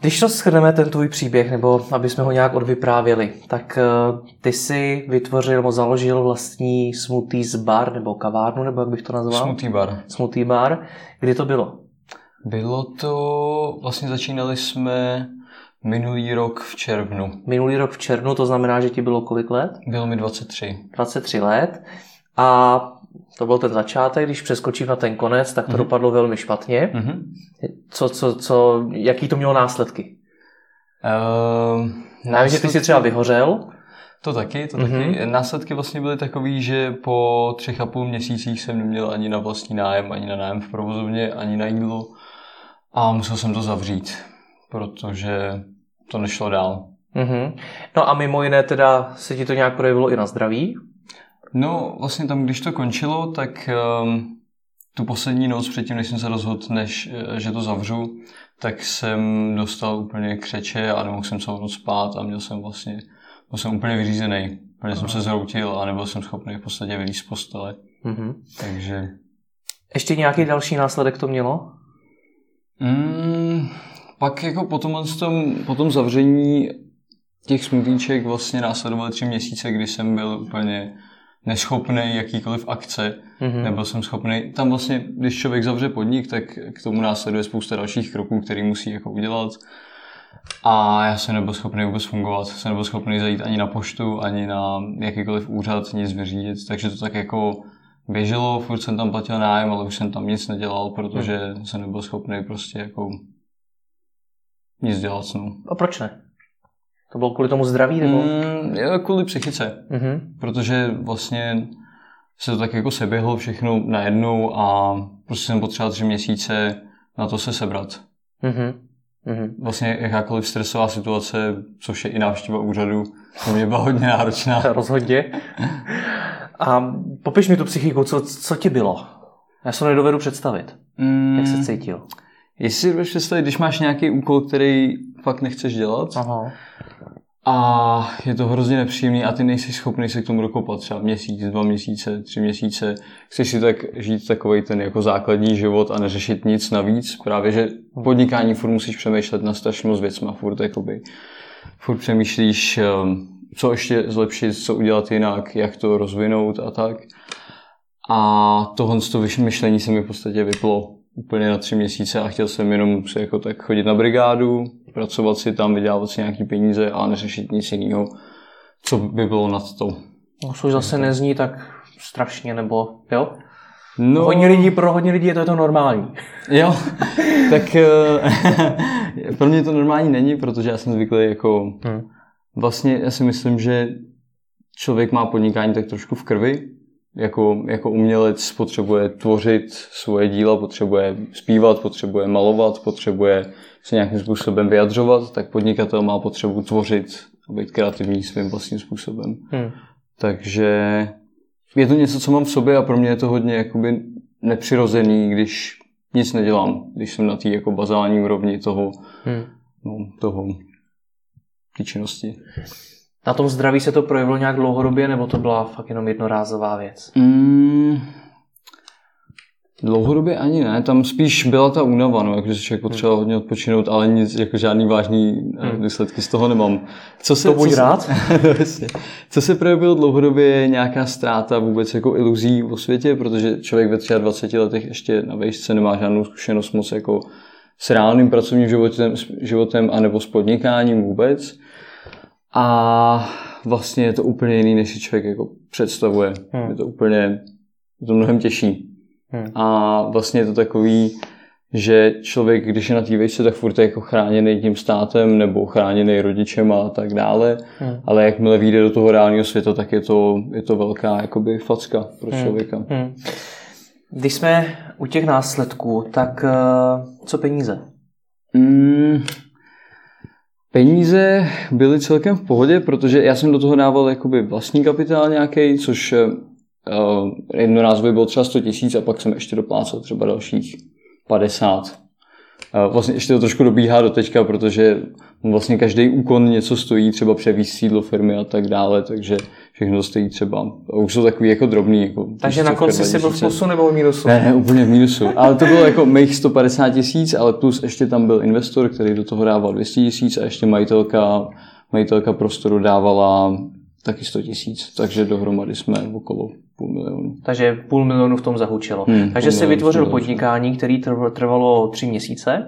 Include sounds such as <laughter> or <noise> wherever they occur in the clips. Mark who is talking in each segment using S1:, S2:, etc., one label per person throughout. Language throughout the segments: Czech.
S1: Když to shrneme ten tvůj příběh, nebo aby jsme ho nějak odvyprávěli, tak uh, ty si vytvořil nebo založil vlastní Smoothies bar nebo kavárnu, nebo jak bych to nazval?
S2: Smutý bar.
S1: Smoothie bar. Kdy to bylo?
S2: Bylo to, vlastně začínali jsme minulý rok v červnu.
S1: Minulý rok v červnu, to znamená, že ti bylo kolik let?
S2: Bylo mi 23.
S1: 23 let. A to byl ten začátek, když přeskočím na ten konec, tak to mm-hmm. dopadlo velmi špatně.
S2: Mhm.
S1: Co, co, co, jaký to mělo následky?
S2: Uh,
S1: Já vím, že ty jsi třeba vyhořel.
S2: To taky, to
S1: Mhm.
S2: taky. Následky vlastně byly takový, že po třech a půl měsících jsem neměl ani na vlastní nájem, ani na nájem v provozovně, ani na jídlo a musel jsem to zavřít, protože to nešlo dál.
S1: Mhm. No a mimo jiné teda se ti to nějak projevilo i na zdraví?
S2: No, vlastně tam, když to končilo, tak um, tu poslední noc předtím, než jsem se rozhodl, než, eh, že to zavřu, tak jsem dostal úplně křeče a nemohl jsem celou noc spát a měl jsem vlastně, byl jsem úplně vyřízený. Úplně jsem se zroutil a nebyl jsem schopný v podstatě vylít z postele.
S1: Mhm.
S2: Takže...
S1: Ještě nějaký další následek to mělo?
S2: Mm, pak jako po tom, po tom zavření těch smutíček vlastně následovaly tři měsíce, kdy jsem byl úplně neschopný jakýkoliv akce.
S1: Mhm.
S2: Nebyl jsem schopný. Tam vlastně, když člověk zavře podnik, tak k tomu následuje spousta dalších kroků, který musí jako udělat. A já jsem nebyl schopný vůbec fungovat. Jsem nebyl schopný zajít ani na poštu, ani na jakýkoliv úřad, nic vyřídit. Takže to tak jako běželo, furt jsem tam platil nájem, ale už jsem tam nic nedělal, protože jsem nebyl schopný prostě jako nic dělat. No.
S1: A proč ne? To bylo kvůli tomu zdraví nebo?
S2: Mm, jo, kvůli psychice.
S1: Mhm.
S2: protože vlastně se to tak jako seběhlo všechno najednou a prostě jsem potřeboval tři měsíce na to se sebrat.
S1: Mhm. Mhm.
S2: Vlastně jakákoliv stresová situace, což je i návštěva úřadu, to mě byla hodně náročná. <laughs>
S1: Rozhodně. A popiš mi tu psychiku, co, co ti bylo? Já se nedovedu představit.
S2: Mm,
S1: Jak se cítil?
S2: Jestli si dovedeš představit, když máš nějaký úkol, který fakt nechceš dělat
S1: Aha.
S2: a je to hrozně nepříjemný a ty nejsi schopný se k tomu dokopat třeba měsíc, dva měsíce, tři měsíce. Chceš si tak žít takový ten jako základní život a neřešit nic navíc. Právě, že podnikání furt musíš přemýšlet na strašně moc věcma, furt jakoby, furt přemýšlíš, ehm, co ještě zlepšit, co udělat jinak, jak to rozvinout a tak. A tohle z toho myšlení se mi v podstatě vyplo úplně na tři měsíce a chtěl jsem jenom si jako tak chodit na brigádu, pracovat si tam, vydělávat si nějaký peníze a neřešit nic jiného, co by bylo nad to.
S1: No, což zase nezní tak strašně, nebo jo?
S2: No,
S1: Hodně lidí, pro hodně lidí je to, je to normální.
S2: Jo, <laughs> tak eh, <laughs> pro mě to normální není, protože já jsem zvyklý jako...
S1: Hmm.
S2: Vlastně já si myslím, že člověk má podnikání tak trošku v krvi. Jako, jako umělec potřebuje tvořit svoje díla, potřebuje zpívat, potřebuje malovat, potřebuje se nějakým způsobem vyjadřovat, tak podnikatel má potřebu tvořit a být kreativní svým vlastním způsobem.
S1: Hmm.
S2: Takže je to něco, co mám v sobě a pro mě je to hodně jakoby nepřirozený, když nic nedělám, když jsem na té jako bazální úrovni toho,
S1: Hmm.
S2: no, toho té činnosti.
S1: Na tom zdraví se to projevilo nějak dlouhodobě, nebo to byla fakt jenom jednorázová věc?
S2: Mm, dlouhodobě ani ne, tam spíš byla ta únava, no, jakože se člověk potřeboval hodně odpočinout, ale nic, jako žádný vážný
S1: Hmm.
S2: hmm. výsledky z toho nemám. Co se,
S1: To buď
S2: co se-
S1: rád. <laughs>
S2: Jasně. Co se projevilo dlouhodobě je nějaká ztráta vůbec jako iluzí o světě, protože člověk ve 23 letech ještě na vejšce nemá žádnou zkušenost moc jako s reálným pracovním životem, životem anebo s podnikáním vůbec. A vlastně je to úplně jiný, než si člověk jako představuje.
S1: Hmm.
S2: Je to úplně, je to mnohem těžší.
S1: Hmm.
S2: A vlastně je to takový, že člověk, když je na té vejšce, tak furt je jako chráněný tím státem nebo chráněný rodičem a tak dále.
S1: Hmm.
S2: Ale jakmile vyjde do toho reálného světa, tak je to, je to velká jakoby facka pro
S1: Hmm.
S2: člověka.
S1: Hmm. Když jsme u těch následků, tak eh, co peníze?
S2: Mm, Peníze byly celkem v pohodě, protože já jsem do toho dával jakoby vlastní kapitál nějaký, což uh, jednorázově bylo třeba 100 tisíc a pak jsem ještě doplácel třeba dalších 50. Vlastně ještě to trošku dobíhá do teďka, protože vlastně každý úkon něco stojí, třeba převíz sídlo firmy a tak dále, takže všechno to stojí třeba. Už jsou takový jako drobný. Jako
S1: takže na konci jsi byl v plusu nebo v mínusu?
S2: Ne, ne, úplně v mínusu. Ale to bylo jako mých 150 tisíc, ale plus ještě tam byl investor, který do toho dával 200 tisíc a ještě majitelka, majitelka prostoru dávala taky 100 tisíc, takže dohromady jsme okolo půl milionu.
S1: Takže půl milionu v tom zahučilo. Hmm, takže si vytvořil podnikání, který trvalo tři měsíce.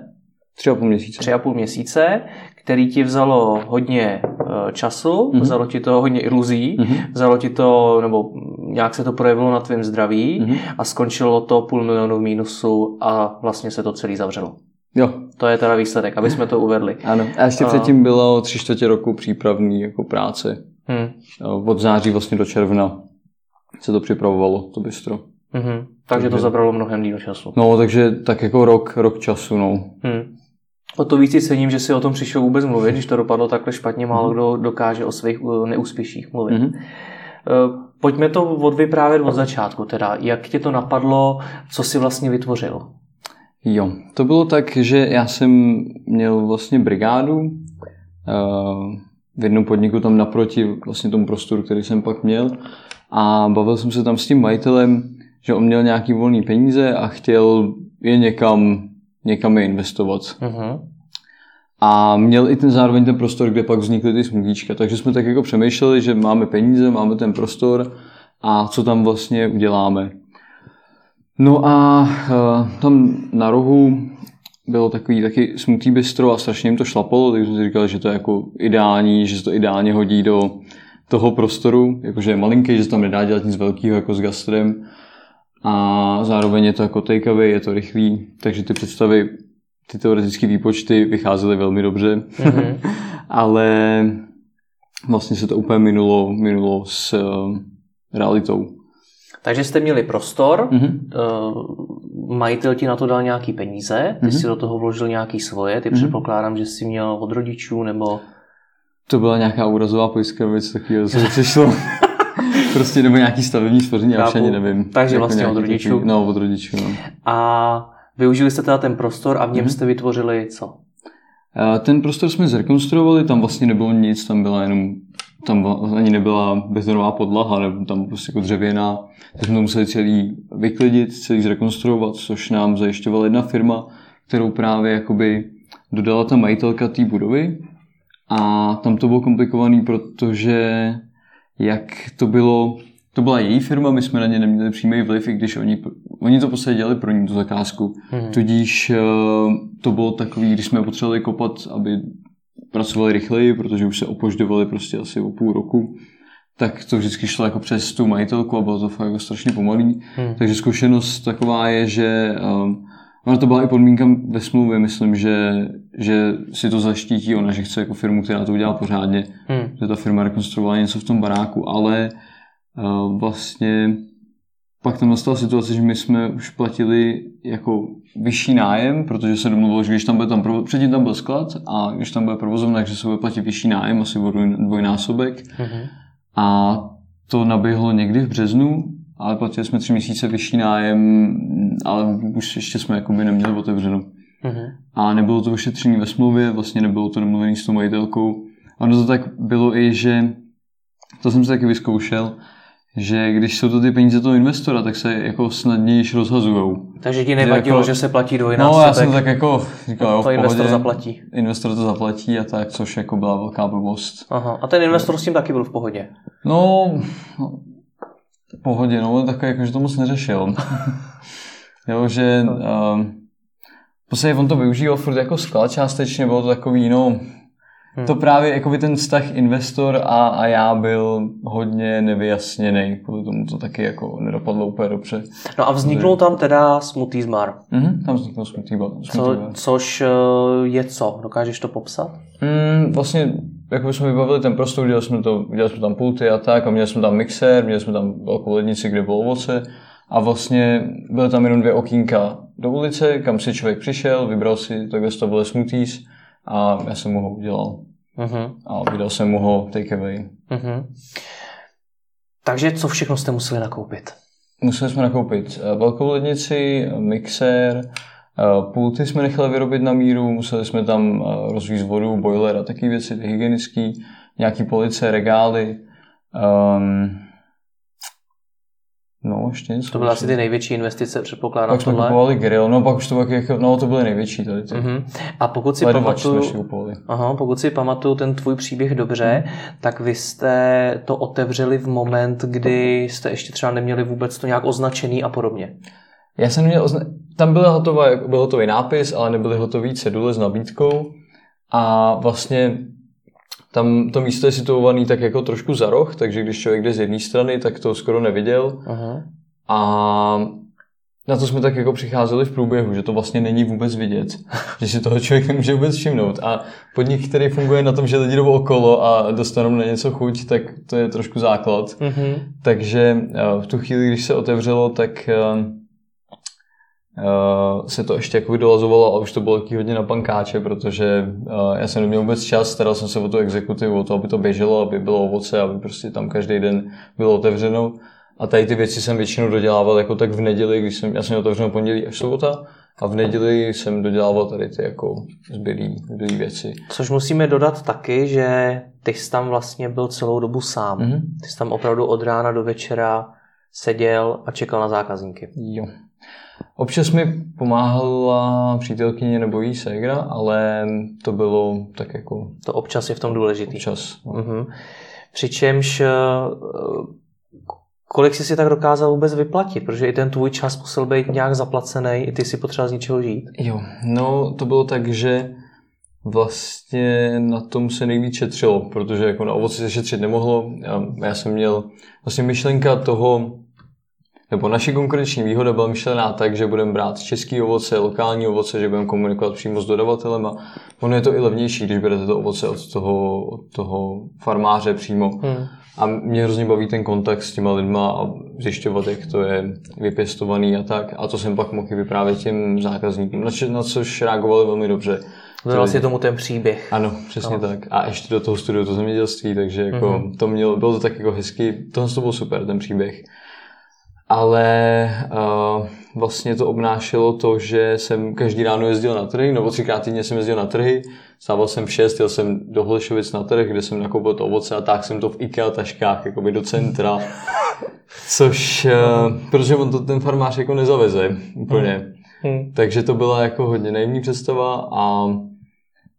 S2: Tři a půl měsíce.
S1: Tři a půl měsíce, který ti vzalo hodně eh, času, mm-hmm. vzalo ti to hodně iluzí, mm-hmm. vzalo ti to, nebo nějak se to projevilo na tvém zdraví mm-hmm. a skončilo to půl milionu v mínusu a vlastně se to celý zavřelo.
S2: Jo.
S1: To je teda výsledek, aby jsme to uvedli. <laughs>
S2: Ano. A ještě a... předtím bylo tři čtvrtě roku přípravný jako práce. Hmm. Od září vlastně do června se to připravovalo, to bystro.
S1: Mm-hmm. Takže, takže to zabralo mnohem díl času.
S2: No, takže tak jako rok, rok času, no. Hmm.
S1: O to víc si cením, že si o tom přišel vůbec mluvit, když to dopadlo takhle špatně, málo kdo dokáže o svých eh, neúspěších mluvit. Mm-hmm. Pojďme to odvyprávět od začátku, teda jak tě to napadlo, co si vlastně vytvořil?
S2: Jo, to bylo tak, že já jsem měl vlastně brigádu, eh, v jednom podniku tam naproti vlastně tomu prostoru, který jsem pak měl a bavil jsem se tam s tím majitelem, že on měl nějaký volný peníze a chtěl je někam, někam je investovat. Uh-huh. A měl i ten zároveň ten prostor, kde pak vznikly ty smudíčka. Takže jsme tak jako přemýšleli, že máme peníze, máme ten prostor a co tam vlastně uděláme. No a uh, tam na rohu bylo takový taky smutý bistro a strašně jim to šlapalo, takže jsem si říkal, že to je jako ideální, že se to ideálně hodí do toho prostoru, jakože je malinký, že se tam nedá dělat nic velkého jako s gastrem a zároveň je to jako takeaway, je to rychlý, takže ty představy, ty teoretické výpočty vycházely velmi dobře, mm-hmm. <laughs> ale vlastně se to úplně minulo, minulo s uh, realitou.
S1: Takže jste měli prostor, mm-hmm. uh, majitel ti na to dal nějaký peníze, ty mm-hmm. si do toho vložil nějaký svoje, ty mm-hmm. předpokládám, že jsi měl od rodičů nebo...
S2: To byla nějaká úrazová pojistka, věc takového, co přišlo. <laughs> prostě nebo nějaký stavební spoření, já už ani nevím.
S1: Takže jako vlastně od rodičů.
S2: Takový, no, od rodičů, no.
S1: A využili jste teda ten prostor a v něm mm-hmm. jste vytvořili co?
S2: Ten prostor jsme zrekonstruovali, tam vlastně nebylo nic, tam byla jenom tam ani nebyla betonová podlaha, nebo tam prostě jako dřevěná, tak jsme to museli celý vyklidit, celý zrekonstruovat, což nám zajišťovala jedna firma, kterou právě jakoby dodala ta majitelka té budovy a tam to bylo komplikovaný, protože jak to bylo, to byla její firma, my jsme na ně neměli přímý vliv, i když oni, oni to prostě dělali pro ní tu zakázku. Hmm. Tudíž eh, to bylo takový, když jsme potřebovali kopat, aby pracovali rychleji, protože už se opožďovali prostě asi o půl roku, tak to vždycky šlo jako přes tu majitelku a bylo to fakt jako strašně pomalý. Hmm. Takže zkušenost taková je, že um, Ono to byla i podmínka ve smlouvě, myslím, že, že si to zaštítí ona, že chce jako firmu, která to udělá pořádně, hmm. že ta firma rekonstruovala něco v tom baráku, ale uh, vlastně pak tam nastala situace, že my jsme už platili jako vyšší nájem, protože se domluvilo, že když tam bude tam, provo- předtím tam byl sklad a když tam bude provozovna, takže se bude platit vyšší nájem, asi o dvojnásobek. Mm-hmm. A to naběhlo někdy v březnu, ale platili jsme tři měsíce vyšší nájem, ale už ještě jsme jakoby neměli otevřeno. Mm-hmm. A nebylo to ošetření ve smlouvě, vlastně nebylo to domluvené s tou majitelkou. A ono to tak bylo i, že to jsem si taky vyzkoušel, že když jsou to ty peníze toho investora, tak se jako snadněji rozhazují.
S1: Takže ti nevadilo, že, jako, že se platí dvojnásobek?
S2: No, já jsem tak jako říkal, jo,
S1: to investor zaplatí.
S2: Investor to zaplatí a tak, což jako byla velká blbost.
S1: Aha. A ten investor s tím taky byl v pohodě?
S2: No, pohodě, no, tak jako, že to moc neřešil. <laughs> jo, že um, v podstatě on to využíval furt jako sklad částečně, bylo to takový, no, Hmm. To právě jako by ten vztah investor a, a já byl hodně nevyjasněný, kvůli tomu to taky jako nedopadlo úplně dobře.
S1: No a vzniknul tam teda smutý zmar.
S2: Mm-hmm, tam vzniknul smutý, smutý
S1: co, Což eh, je co? Dokážeš to popsat?
S2: Mm, vlastně, jako jsme vybavili ten prostor, dělali jsme, to, dělali jsme tam pulty a tak a měli jsme tam mixer, měli jsme tam velkou lednici, kde bylo ovoce a vlastně byly tam jenom dvě okýnka do ulice, kam si člověk přišel, vybral si, takhle to byly smoothies a já jsem mu ho udělal. uh-huh. a vydal jsem mu ho takeaway. Uh-huh.
S1: Takže co všechno jste museli nakoupit?
S2: Museli jsme nakoupit eh, velkou lednici, mixér, eh, pulty jsme nechali vyrobit na míru, museli jsme tam eh, rozvíjet vodu, boiler a taky věci, ty hygienické, nějaký police, regály. Um, No, ještě něco.
S1: To byly asi ty největší investice, předpokládám.
S2: Pak jsme tohle. kupovali grill, no pak už to pak jako, no to byly největší tady. Ty. Uh-huh.
S1: A pokud si pamatuju, aha, pokud si pamatuju ten tvůj příběh dobře, uh-huh. tak vy jste to otevřeli v moment, kdy jste ještě třeba neměli vůbec to nějak označený a podobně.
S2: Já jsem měl, ozna... tam byl hotový, byl hotový nápis, ale nebyly hotový cedule s nabídkou a vlastně tam to místo je situované tak jako trošku za roh, takže když člověk jde z jedné strany, tak to skoro neviděl. Aha. A na to jsme tak jako přicházeli v průběhu, že to vlastně není vůbec vidět, <laughs> že si toho člověk nemůže vůbec všimnout. A podnik, který funguje na tom, že lidi jdou okolo a dostanou na něco chuť, tak to je trošku základ. Uh-huh. Takže eh, v tu chvíli, když se otevřelo, tak eh, uh, se to ještě jako dolazovalo, ale už to bylo taky hodně na pankáče, protože uh, já jsem neměl vůbec čas, staral jsem se o tu exekutivu, o to, aby to běželo, aby bylo ovoce, aby prostě tam každý den bylo otevřeno. A tady ty věci jsem většinou dodělával jako tak v neděli, když jsem, já jsem otevřel pondělí až sobota, a v neděli jsem dodělával tady ty jako zbylý, zbylý věci.
S1: Což musíme dodat taky, že ty jsi tam vlastně byl celou dobu sám. Mm-hmm. Ty jsi tam opravdu od rána do večera seděl a čekal na zákazníky.
S2: Jo. Občas mi pomáhala přítelkyně nebo jí ségra, ale to bylo tak jako...
S1: To občas je v tom důležitý.
S2: Občas. No. Uh-huh.
S1: Přičemž eh, kolik jsi si tak dokázal vůbec vyplatit? Protože i ten tvůj čas musel být nějak zaplacený, i ty si potřeboval z něčeho žít.
S2: Jo, no to bylo tak, že vlastně na tom se nejvíc šetřilo, protože jako na ovoci se šetřit nemohlo. Já, já jsem měl vlastně myšlenka toho, nebo naše konkurenční výhoda byla myšlená tak, že budeme brát český ovoce, lokální ovoce, že budeme komunikovat přímo s dodavatelem a ono je to i levnější, když berete to ovoce od toho, od toho farmáře přímo. Hmm. A mě hrozně baví ten kontakt s těma lidma a zjišťovat, jak to je vypěstovaný a tak. A to jsem pak mohl vyprávět těm zákazníkům, na, na což reagovali velmi dobře.
S1: To vlastně tomu ten příběh.
S2: Ano, přesně no. tak. A ještě do toho studiu to zemědělství, takže jako mm-hmm. to mělo, bylo to tak jako hezky. Tohle to byl super, ten příběh ale uh, vlastně to obnášelo to, že jsem každý ráno jezdil na trhy, nebo třikrát týdně jsem jezdil na trhy, stával jsem v šest, jel jsem do Hlešovic na trh, kde jsem nakoupil to ovoce a tak jsem to v IKEA taškách, jakoby do centra, <laughs> což, uh, protože on to ten farmář jako nezaveze úplně. Hmm. Takže to byla jako hodně naivní představa a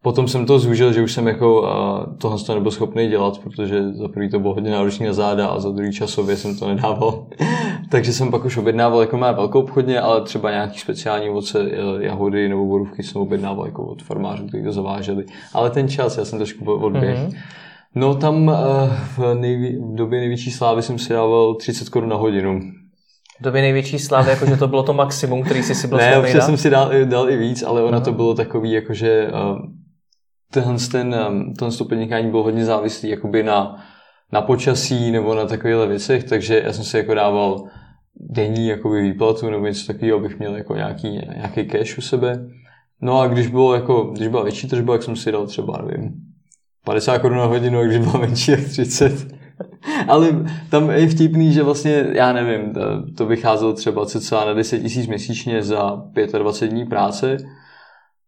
S2: Potom jsem to zúžil, že už jsem jako uh, tohle to nebyl schopný dělat, protože za prvý to bylo hodně náročné na záda a za druhý časově jsem to nedával. <laughs> Takže jsem pak už objednával jako má velkou obchodně, ale třeba nějaký speciální ovoce, eh, jahody nebo borůvky jsem objednával jako od farmářů, kteří to zaváželi. Ale ten čas, já jsem trošku odběh. Mm-hmm. No tam uh, v, v době největší slávy jsem si dával 30 korun na hodinu.
S1: V době největší slávy, jakože to bylo to maximum, který jsi si byl
S2: Ne, občas jsem si dal, dal i víc, ale ono uh-huh. to bylo takový, jakože uh, tenhle ten, tenhle to podnikání bylo hodně závislý jakoby na, na počasí nebo na takovýchhle věcech, takže já jsem si jako dával denní jakoby výplatu nebo něco takového, abych měl jako nějaký, nějaký cash u sebe. No a když bylo jako, když byla větší tržba, jak jsem si dal třeba, nevím, 50 korun na hodinu, a když byla menší, tak 30. <laughs> Ale tam je vtipný, že vlastně, já nevím, to, to vycházelo třeba cca na 10 tisíc měsíčně za 25 dní práce,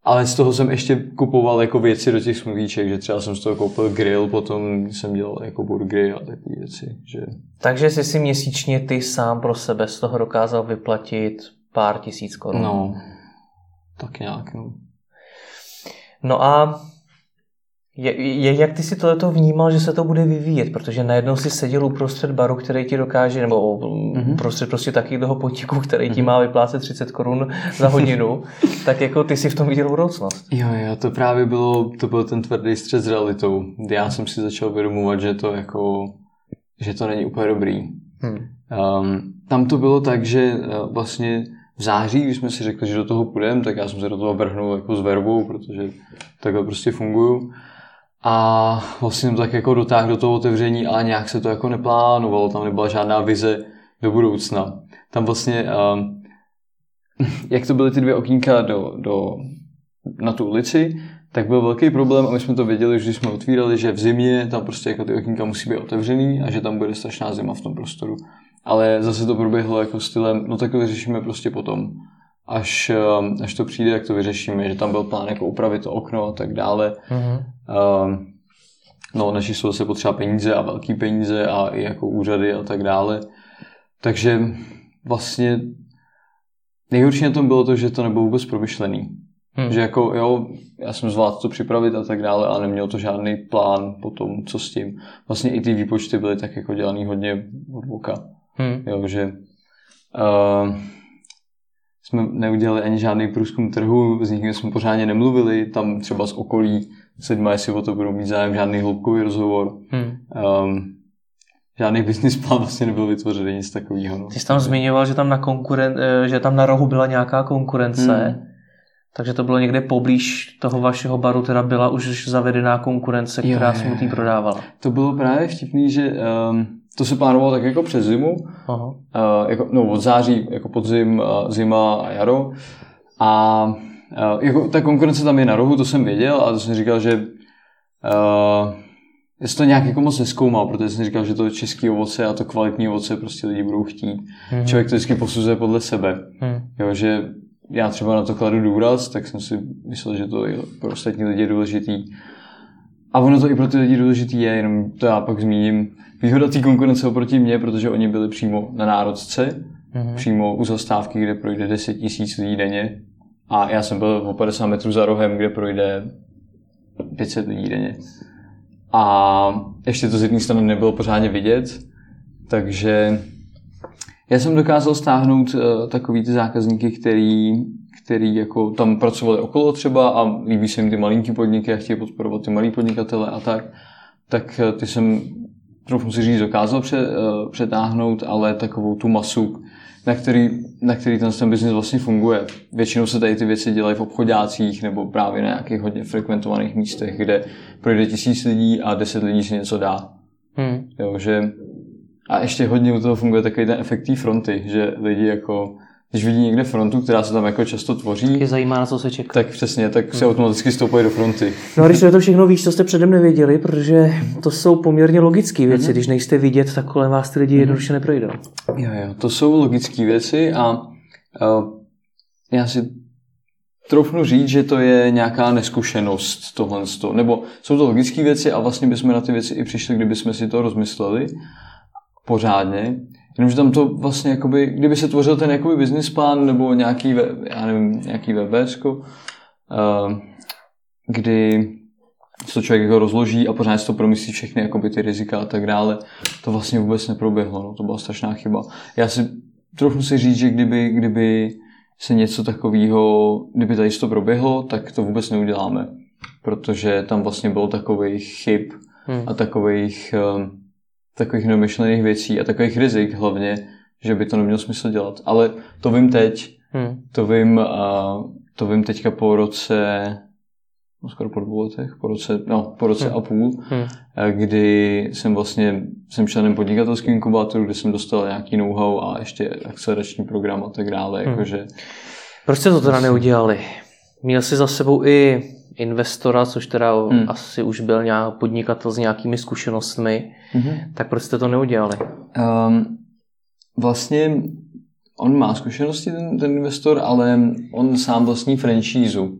S2: ale z toho jsem ještě kupoval jako věci do těch smluvíček, že třeba jsem z toho koupil grill, potom jsem dělal jako burgery a takové věci. Že...
S1: Takže jsi si měsíčně ty sám pro sebe z toho dokázal vyplatit pár tisíc korun.
S2: No, tak nějak, no.
S1: No a je, je, jak ty si tohleto vnímal, že se to bude vyvíjet? Protože najednou si seděl uprostřed baru, který ti dokáže, nebo mm-hmm. prostřed prostě takového potíku, který ti mm-hmm. má vyplácet 30 korun za hodinu, <laughs> tak jako ty si v tom viděl budoucnost.
S2: Jo, jo, to právě bylo, to byl ten tvrdý střed s realitou. Já jsem si začal uvědomovat, že to jako, že to není úplně dobrý. Hmm. Um, tam to bylo tak, že uh, vlastně v září, když jsme si řekli, že do toho půjdeme, tak já jsem se do toho vrhnul jako s verbou, protože takhle prostě funguju. A vlastně jsem tak jako dotáhl do toho otevření, ale nějak se to jako neplánovalo, tam nebyla žádná vize do budoucna. Tam vlastně, uh, <laughs> jak to byly ty dvě okýnka do, do, na tu ulici, tak byl velký problém a my jsme to věděli, že když jsme otvírali, že v zimě tam prostě jako ty okýnka musí být otevřený a že tam bude strašná zima v tom prostoru. Ale zase to proběhlo jako stylem, no tak to vyřešíme prostě potom. Až, eh, až to přijde, jak to vyřešíme, že tam byl plán jako upravit to okno a tak dále. Mm-hmm. Um, no, naši jsou zase potřeba peníze a velký peníze a i jako úřady a tak dále. Takže vlastně nejhorší na tom bylo to, že to nebylo vůbec promyšlený. Hmm. Že jako jo, já jsem zvládl to připravit a tak dále, ale neměl to žádný plán potom, co s tím. Vlastně i ty výpočty byly tak jako dělaný hodně od boka. Hmm. Jo, že uh, jsme neudělali ani žádný průzkum trhu, s nikým jsme pořádně nemluvili, tam třeba z okolí se dma, jestli o to budou mít zájem, žádný hloubkový rozhovor. Hmm. Um, žádný business plán vlastně nebyl vytvořený, nic takového. No.
S1: Ty jsi tam zmiňoval, že tam na, konkuren, eh, že tam na rohu byla nějaká konkurence. Hmm. Takže to bylo někde poblíž toho vašeho baru, teda byla už zavedená konkurence, která je, smutný prodávala.
S2: To bylo právě vtipný, že um, to se plánovalo tak jako přes zimu, Aha. Uh, jako, no od září, jako podzim, uh, zima a jaro. A uh, jako, ta konkurence tam je na rohu, to jsem věděl a to jsem říkal, že uh, já jsem to nějak jako moc neskoumal, protože jsem říkal, že to český ovoce a to kvalitní ovoce prostě lidi budou chtít. Mm-hmm. Člověk to vždycky posuzuje podle sebe. Mm. Jo, že já třeba na to kladu důraz, tak jsem si myslel, že to je pro ostatní lidi důležitý. A ono to i pro ty lidi důležitý je, jenom to já pak zmíním. Výhoda té konkurence oproti mně, protože oni byli přímo na národce, mm-hmm. přímo u zastávky, kde projde 10 tisíc lidí denně. A já jsem byl o 50 metrů za rohem, kde projde 500 lidí denně. A ještě to z jedné strany nebylo pořádně vidět, takže já jsem dokázal stáhnout uh, takový ty zákazníky, který, který jako tam pracovali okolo třeba a líbí se jim ty malinký podniky a chtějí podporovat ty malý podnikatele a tak, tak uh, ty jsem trochu si říct dokázal uh, přetáhnout, ale takovou tu masu, na který, na který ten, ten biznis vlastně funguje. Většinou se tady ty věci dělají v obchodácích nebo právě na nějakých hodně frekventovaných místech, kde projde tisíc lidí a deset lidí si něco dá. Hmm. Jo, že a ještě hodně u toho funguje takový ten efekt té fronty, že lidi jako když vidí někde frontu, která se tam jako často tvoří,
S1: je zajímá, na co se čeká.
S2: Tak přesně, tak hmm. automaticky stoupají do fronty.
S1: No a když to všechno víš, co jste předem nevěděli, protože to jsou poměrně logické věci. Mm-hmm. Když nejste vidět, tak kolem vás ty lidi mm-hmm. jednoduše neprojdou.
S2: Jo, jo, to jsou logické věci a uh, já si troufnu říct, že to je nějaká neskušenost tohle. Nebo jsou to logické věci a vlastně bychom na ty věci i přišli, kdyby jsme si to rozmysleli pořádně, jenomže tam to vlastně, jakoby, kdyby se tvořil ten jakoby business plán nebo nějaký, já nevím, nějaký webéčko, uh, kdy se to člověk jako rozloží a pořád si to promyslí všechny jakoby, ty rizika a tak dále, to vlastně vůbec neproběhlo, no, to byla strašná chyba. Já si trochu si říct, že kdyby, kdyby se něco takového, kdyby tady to proběhlo, tak to vůbec neuděláme, protože tam vlastně bylo takových chyb hmm. a takových um, takových nemyšlených věcí a takových rizik hlavně, že by to nemělo smysl dělat. Ale to vím teď, hmm. to vím, uh, to vím teďka po roce, no skoro po dvou letech, po roce, no, po roce hmm. a půl, hmm. kdy jsem vlastně, jsem členem podnikatelského inkubátoru, kde jsem dostal nějaký know-how a ještě akcelerační program a tak dále, hmm. jakože...
S1: Proč jste to teda neudělali? Měl jsi za sebou i investora, což teda hmm. asi už byl nějak podnikatel s nějakými zkušenostmi, hmm. tak proč jste to neudělali? Um,
S2: vlastně on má zkušenosti, ten, ten investor, ale on sám vlastní franšízu.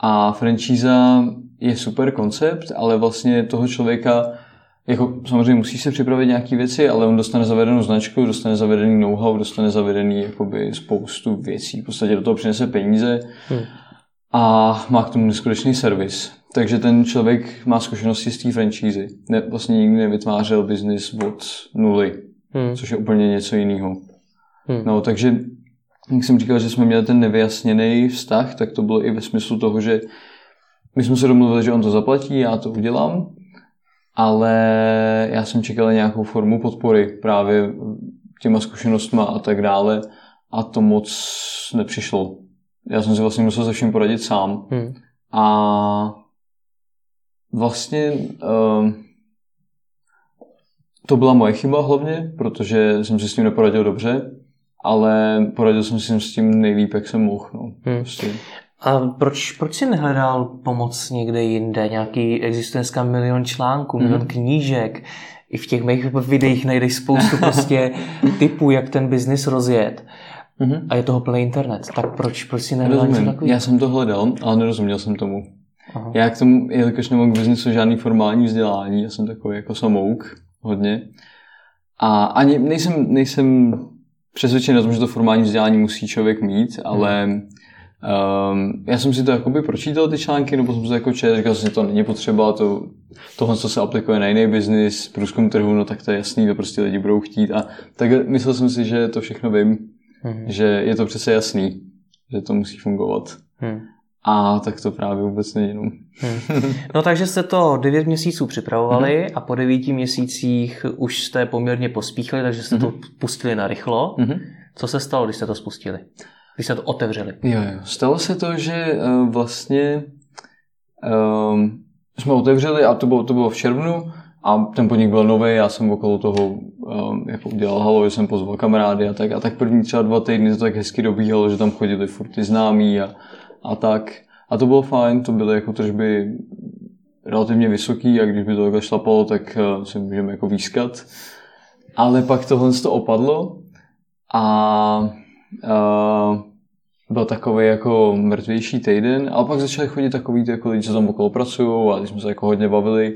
S2: A franšíza je super koncept, ale vlastně toho člověka jako samozřejmě musí se připravit nějaké věci, ale on dostane zavedenou značku, dostane zavedený know-how, dostane zavedený jakoby spoustu věcí. V podstatě do toho přinese peníze. Hmm a má k tomu neskutečný servis. Takže ten člověk má zkušenosti z té franšízy. Ne, vlastně nikdy nevytvářel biznis od nuly, hmm. což je úplně něco jiného. Hmm. No, takže jak jsem říkal, že jsme měli ten nevyjasněný vztah, tak to bylo i ve smyslu toho, že my jsme se domluvili, že on to zaplatí, já to udělám, ale já jsem čekal nějakou formu podpory právě těma zkušenostma a tak dále a to moc nepřišlo já jsem si vlastně musel se vším poradit sám. Hmm. A vlastně uh, to byla moje chyba hlavně, protože jsem si s tím neporadil dobře, ale poradil jsem si s tím nejlíp, jak jsem mohl. No. Hmm. Prostě.
S1: A proč, proč jsi nehledal pomoc někde jinde? Nějaký, existuje dneska milion článků, mm-hmm. milion knížek, i v těch mých videích najdeš spoustu <laughs> prostě typů, jak ten biznis rozjet. Mm-hmm. A je toho plný internet. Tak proč, proč si nehledal něco takového?
S2: Já jsem to hledal, ale nerozuměl jsem tomu. Aha. Já k tomu, jelikož nemám k biznisu žádný formální vzdělání, já jsem takový jako samouk hodně. A ani nejsem, nejsem přesvědčen o tom, že to formální vzdělání musí člověk mít, ale hmm. um, já jsem si to jakoby pročítal ty články, nebo jsem si to jako čet, říkal jsem si, to není potřeba, to, tohle, co se aplikuje na jiný biznis, průzkum trhu, no tak to je jasný, to prostě lidi budou chtít. A tak myslel jsem si, že to všechno vím, hmm. že je to přece jasný, že to musí fungovat. Hmm. A tak to právě vůbec není. No.
S1: Hmm. <laughs> no takže jste to 9 měsíců připravovali mm-hmm. a po 9 měsících už jste poměrně pospíchali, takže jste mm-hmm. to mhm. pustili na rychlo. Mm-hmm. Co se stalo, když jste to spustili? Když jste to otevřeli?
S2: Jo, jo. Stalo se to, že uh, vlastně um, jsme otevřeli a to bylo, to bylo v červnu a ten podnik byl nový, já jsem okolo toho um, jako udělal halo, jsem pozval kamarády a tak. A tak první třeba dva týdny to tak hezky dobíhalo, že tam chodili furt ty známí a a tak. A to bylo fajn, to byly jako tržby relativně vysoký a když by to takhle šlapalo, tak uh, si můžeme jako výskat. Ale pak tohle to opadlo a uh, byl takový jako mrtvější týden a pak začali chodit takový ty jako lidi, co tam okolo pracují a jsme se jako hodně bavili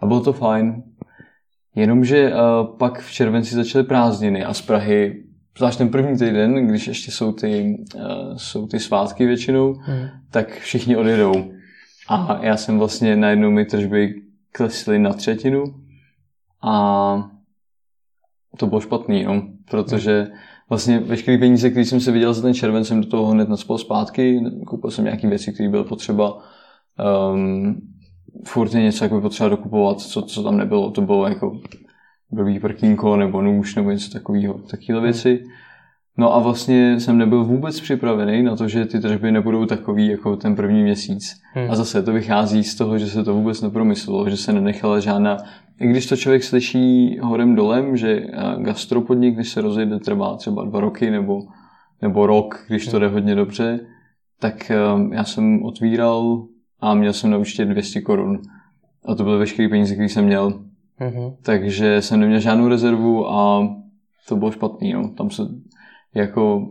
S2: a bylo to fajn. Jenomže uh, pak v červenci začaly prázdniny a z Prahy zvlášť ten první týden, když ještě jsou ty, uh, jsou ty svátky většinou, hmm. tak všichni odjedou. A já jsem vlastně najednou mi tržby klesly na třetinu a to bylo špatný, no, protože vlastně veškeré peníze, které jsem si viděl za ten červen, jsem do toho hned nadspal zpátky, koupil jsem nějaké věci, které byly potřeba, um, furt je něco jako potřeba dokupovat, co, co tam nebylo, to bylo jako blbý prkínko nebo nůž nebo něco takového, takové věci. No a vlastně jsem nebyl vůbec připravený na to, že ty tržby nebudou takový jako ten první měsíc. Hmm. A zase to vychází z toho, že se to vůbec nepromyslelo, že se nenechala žádná... I když to člověk slyší horem dolem, že gastropodnik, když se rozjede, trvá třeba dva roky nebo, nebo rok, když to hmm. jde hodně dobře, tak um, já jsem otvíral a měl jsem na účtě 200 korun. A to byly veškeré peníze, které jsem měl. Mm-hmm. Takže jsem neměl žádnou rezervu a to bylo špatný. No. Tam se jako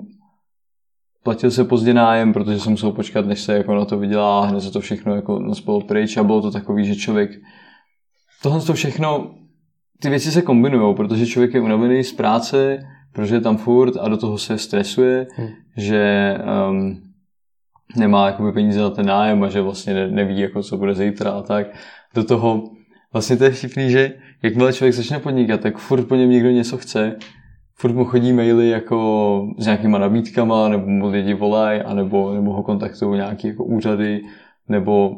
S2: platil se pozdě nájem, protože jsem musel počkat, než se jako na to vydělá, hned se to všechno jako naspalo pryč a bylo to takový, že člověk tohle to všechno, ty věci se kombinují, protože člověk je unavený z práce, protože je tam furt a do toho se stresuje, hmm. že um, nemá jakoby peníze na ten nájem a že vlastně neví, jako co bude zítra a tak. Do toho vlastně to je vtipný, že jakmile člověk začne podnikat, tak furt po něm někdo něco chce, furt mu chodí maily jako s nějakýma nabídkama, nebo mu lidi volají, anebo, nebo ho kontaktují nějaké jako úřady, nebo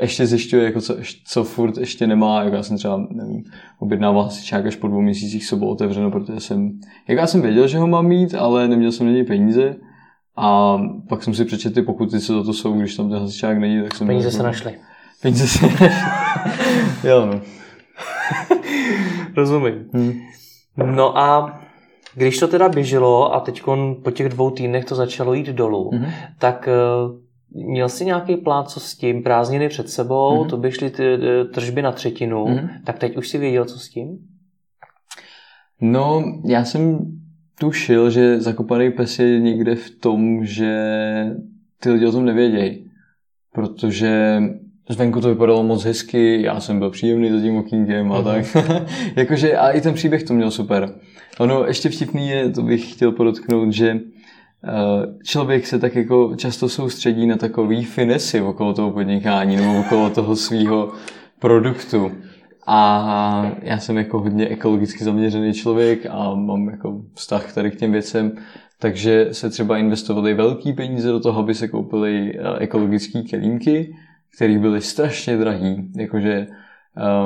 S2: ještě zjišťuje, jako co, co furt ještě nemá, jako já jsem třeba, nevím, objednával si čák až po dvou měsících, co bylo otevřeno, protože jsem, jak já jsem věděl, že ho mám mít, ale neměl jsem na něj peníze, a pak jsem si přečetl ty pokuty, co to jsou, když tam ten hasičák není, tak jsem...
S1: Peníze se našly.
S2: Peníze se našly. <laughs> jo, no. <laughs>
S1: Rozumím. Hmm. No a když to teda běželo a teď po těch dvou týdnech to začalo jít dolů, hmm tak uh, měl jsi nějaký plán, co s tím? Prázdniny před sebou, hmm to by šly ty eh, tržby na třetinu, hmm tak teď už si věděl, co s tím?
S2: No, já jsem tušil, že zakopaný pes je někde v tom, že ty lidi o tom nevědějí. Protože zvenku to vypadalo moc hezky, já jsem byl příjemný za tím okýnkem a tak. <laughs> Jakože a i ten příběh to měl super. Ono ještě vtipný je, to bych chtěl podotknout, že eh, člověk se tak jako často soustředí na takový finesy okolo toho podnikání nebo okolo toho svého produktu. A já jsem jako hodně ekologicky zaměřený člověk a mám jako vztah tady k těm věcem, takže se třeba investovaly velký peníze do toho, aby se koupily eh, ekologické kelímky, které byly strašně drahý. Jakože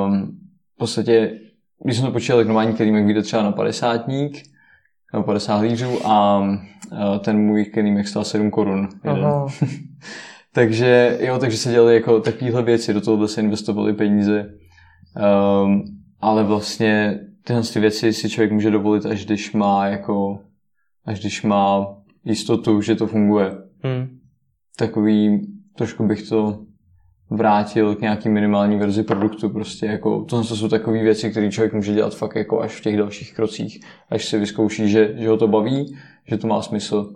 S2: um, v podstatě, když jsem to počítal, tak normální kelímek vyjde třeba na 50 nebo 50 lířů a uh, ten můj kelímek stál 7 korun. <laughs> takže jo, takže se dělaly jako takovéhle věci, do toho se investovaly peníze. Um, ale vlastně tyhle ty věci si člověk může dovolit, až když má jako, až když má jistotu, že to funguje. Hmm. takový, trošku bych to vrátil k nějaký minimální verzi produktu. Prostě jako, to jsou takové věci, které člověk může dělat fakt jako až v těch dalších krocích, až si vyzkouší, že, že ho to baví, že to má smysl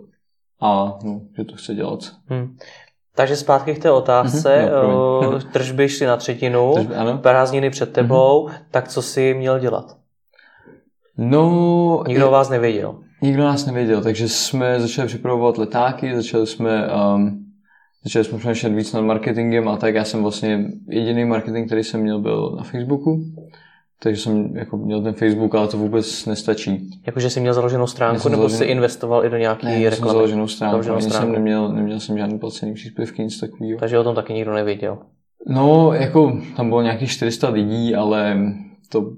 S2: a no, že to chce dělat. Hmm.
S1: Takže zpátky k té otázce. Mm-hmm, no, <laughs> tržby šly na třetinu, Tržby, ano. prázdniny před tebou, mm-hmm. tak co jsi měl dělat?
S2: No...
S1: Nikdo je, vás nevěděl.
S2: Nikdo nás nevěděl, takže jsme začali připravovat letáky, začali jsme um, začali jsme přemýšlet víc nad marketingem a tak já jsem vlastně jediný marketing, který jsem měl, byl na Facebooku. Takže jsem jako měl ten Facebook, ale to vůbec nestačí.
S1: Jakože jsi měl založenou stránku, nebo založen... jsi investoval i do nějaký ne, reklamy?
S2: Jsem založenou stránku, založenou stránku. jsem neměl, neměl jsem žádný placený příspěvky, nic takového.
S1: Takže o tom taky nikdo nevěděl.
S2: No, jako tam bylo nějakých 400 lidí, ale to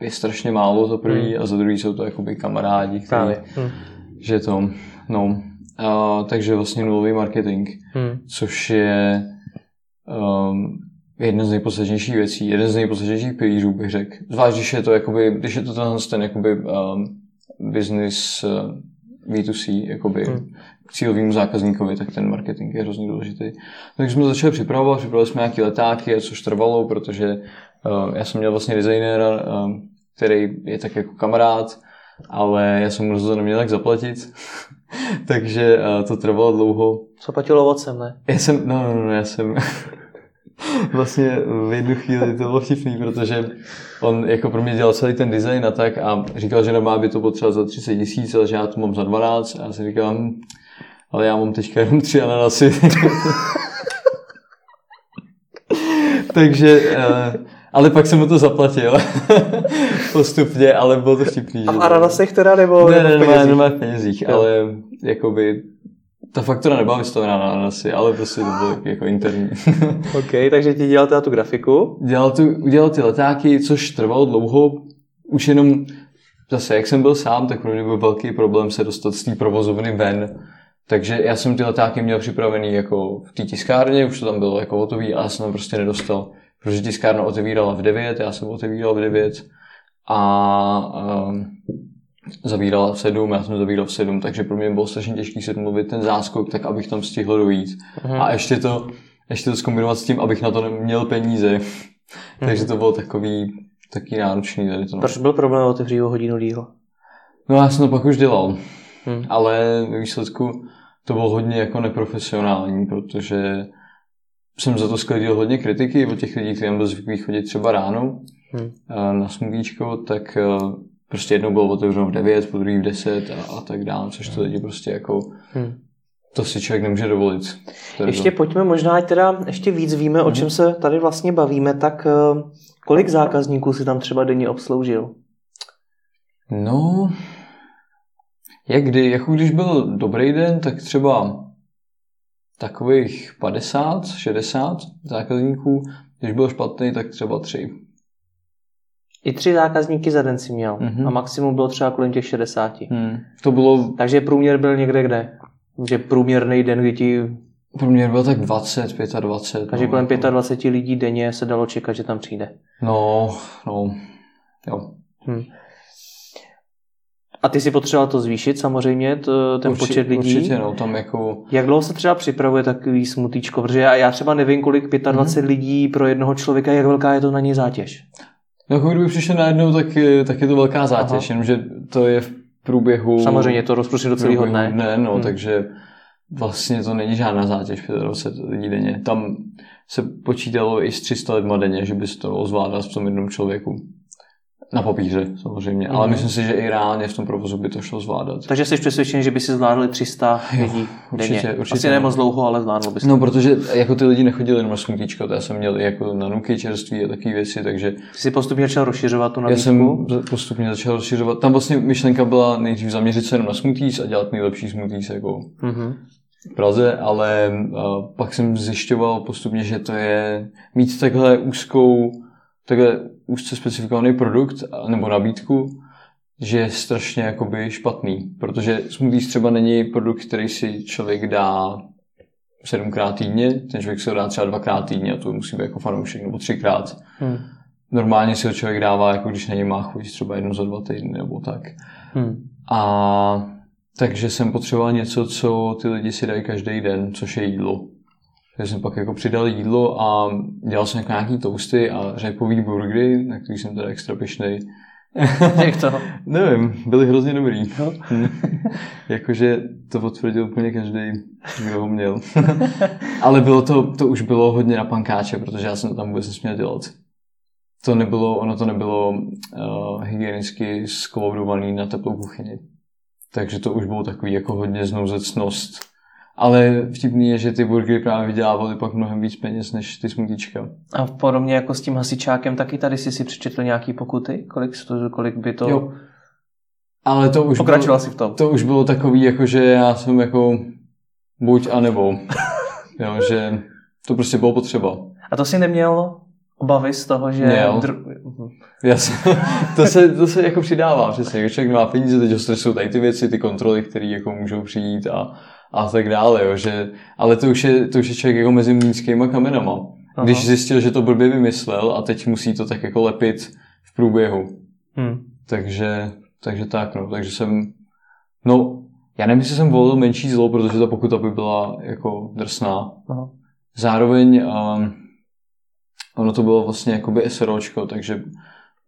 S2: je strašně málo za prvý hmm. a za druhý jsou to jakoby kamarádi, který, hmm. že to, no, a, takže vlastně nulový marketing, hmm. což je um, jedna z nejpodstatnějších věcí, jeden z nejpodstatnějších pilířů bych řekl. Zvlášť, když je to, jakoby, když je to tenhle ten jakoby, um, business uh, B2C, jakoby, hmm. k cílovému zákazníkovi, tak ten marketing je hrozně důležitý. Takže jsme začali připravovat, připravili jsme nějaké letáky, což trvalo, protože uh, já jsem měl vlastně designéra, uh, který je tak jako kamarád, ale já jsem mu to neměl tak zaplatit, <laughs> takže uh, to trvalo dlouho.
S1: Co platilo ovocem, ne?
S2: Já jsem, no, no, no, já jsem, <laughs> <laughs> vlastně v jednu chvíli to bylo vtipný, protože on jako pro mě dělal celý ten design a tak a říkal, že normálně by to potřeboval za 30 tisíc, ale že já to mám za 12 a já si říkám, hm, ale já mám teďka jenom tři ananasy. <laughs> Takže, uh, ale pak jsem mu to zaplatil <laughs> postupně, ale bylo to vtipný.
S1: A v ananasech teda nebo,
S2: ne, nebo ne, ne, ne, v penězích, ale jakoby ta faktura nebyla vystavená na ananasy, ale prostě to bylo jako interní. <laughs>
S1: OK, takže ti dělal teda tu grafiku?
S2: Dělal, tu, udělal ty letáky, což trvalo dlouho. Už jenom zase, jak jsem byl sám, tak pro mě byl velký problém se dostat z té provozovny ven. Takže já jsem ty letáky měl připravený jako v té tiskárně, už to tam bylo jako hotový, a já jsem prostě nedostal. Protože tiskárna otevírala v 9, já jsem otevíral v 9 a um, zavírala v 7, já jsem zavíral v 7, takže pro mě bylo strašně těžký se mluvit ten záskok, tak abych tam stihl dojít. Uh-huh. A ještě to, ještě to zkombinovat s tím, abych na to neměl peníze. Uh-huh. takže to bylo takový, taky náročný tady to.
S1: No. Proč byl problém otevřít o hodinu díl?
S2: No já jsem to pak už dělal, hmm. ale ve výsledku to bylo hodně jako neprofesionální, protože jsem za to sklidil hodně kritiky od těch lidí, kteří byl zvyklý chodit třeba ráno hmm. na smutníčko, tak prostě jednou bylo otevřeno v 9, po druhý v 10 a, a tak dále, což to lidi prostě jako hmm. to si člověk nemůže dovolit.
S1: Ještě to... pojďme možná, teda ještě víc víme, hmm. o čem se tady vlastně bavíme, tak eh, kolik zákazníků si tam třeba denně obsloužil?
S2: No, jak kdy, jako když byl dobrý den, tak třeba takových 50, 60 zákazníků, když byl špatný, tak třeba tři.
S1: I tři zákazníky za den si měl mm-hmm. a maximum bylo třeba kolem těch 60.
S2: Mm. To bylo...
S1: Takže průměr byl někde kde? Že průměrný den, kdy ti...
S2: Průměr byl tak 20, 25.
S1: Takže no, kolem 25 jako- lidí denně se dalo čekat, že tam přijde.
S2: No, no, jo. Hmm.
S1: A ty si potřeboval to zvýšit samozřejmě, to, ten
S2: určitě,
S1: počet lidí.
S2: Určitě, no, tam jako...
S1: Jak dlouho se třeba připravuje takový smutíčko? Protože já, já třeba nevím, kolik 25 mm-hmm. lidí pro jednoho člověka, jak velká je to na něj zátěž.
S2: No, jako kdyby přišel najednou, tak, tak je to velká zátěž, jenomže to je v průběhu...
S1: Samozřejmě to rozprostřed do celého dne.
S2: dne no, hmm. takže vlastně to není žádná zátěž 25 lidí denně. Tam se počítalo i s 300 lidma denně, že by se to zvládal v tom jednom člověku. Na papíře samozřejmě, mm. ale mhm. myslím si, že i reálně v tom provozu by to šlo zvládat.
S1: Takže jsi přesvědčený, že by si zvládli 300 jo, lidí určitě, denně. Určitě, Asi ne moc dlouho, ale zvládl bys
S2: No, protože jako ty lidi nechodili jenom na smutíčko, to já jsem měl i jako na nuky čerství a takové věci, takže... Ty
S1: jsi postupně začal rozšiřovat tu nabídku?
S2: Já jsem postupně začal rozšiřovat. Tam vlastně myšlenka byla nejdřív zaměřit se jenom na smoothies a dělat nejlepší smoothies jako mm-hmm. v Praze, ale pak jsem zjišťoval postupně, že to je mít takhle úzkou takhle úzce specifikovaný produkt nebo nabídku, že je strašně jakoby špatný, protože smoothies třeba není produkt, který si člověk dá sedmkrát týdně, ten člověk si ho dá třeba dvakrát týdně a to musí být jako fanoušek, nebo třikrát. Hmm. Normálně si ho člověk dává, jako když na něj má chuť třeba jednou za dva týdny nebo tak. Hmm. A takže jsem potřeboval něco, co ty lidi si dají každý den, což je jídlo. Takže jsem pak jako přidal jídlo a dělal jsem jako nějaký toasty a řepový burgery, na který jsem teda extra pišnej.
S1: Jak to? <laughs>
S2: Nevím, byly hrozně dobrý. No. <laughs> Jakože to potvrdil úplně každý, kdo ho měl. <laughs> Ale bylo to, to už bylo hodně na pankáče, protože já jsem to tam vůbec nesměl dělat. To nebylo, ono to nebylo uh, hygienicky skloudovaný na teplou kuchyni. Takže to už bylo takový jako hodně znouzecnost ale vtipný je, že ty burgery právě vydělávaly pak mnohem víc peněz než ty smutíčka.
S1: A podobně jako s tím hasičákem, taky tady si si přečetl nějaký pokuty? Kolik, to, kolik by to... Jo.
S2: Ale to už
S1: Pokračoval bylo, si v tom.
S2: To už bylo takový, jako že já jsem jako buď a nebo. <laughs> jo, že to prostě bylo potřeba.
S1: A to si neměl obavy z toho, že...
S2: Měl. Dr... Jasně. <laughs> to, se, to se jako přidává, přesně. Když člověk má peníze, teď ho stresují tady ty věci, ty kontroly, které jako můžou přijít a a tak dále, jo, že, ale to už, je, to už je člověk jako mezi mlínskýma kamenama. Aha. Když zjistil, že to blbě vymyslel a teď musí to tak jako lepit v průběhu. Hmm. Takže, takže tak, no, takže jsem, no, já nevím, jestli jsem volil menší zlo, protože ta pokuta by byla jako drsná. Aha. Zároveň um, ono to bylo vlastně jakoby SROčko, takže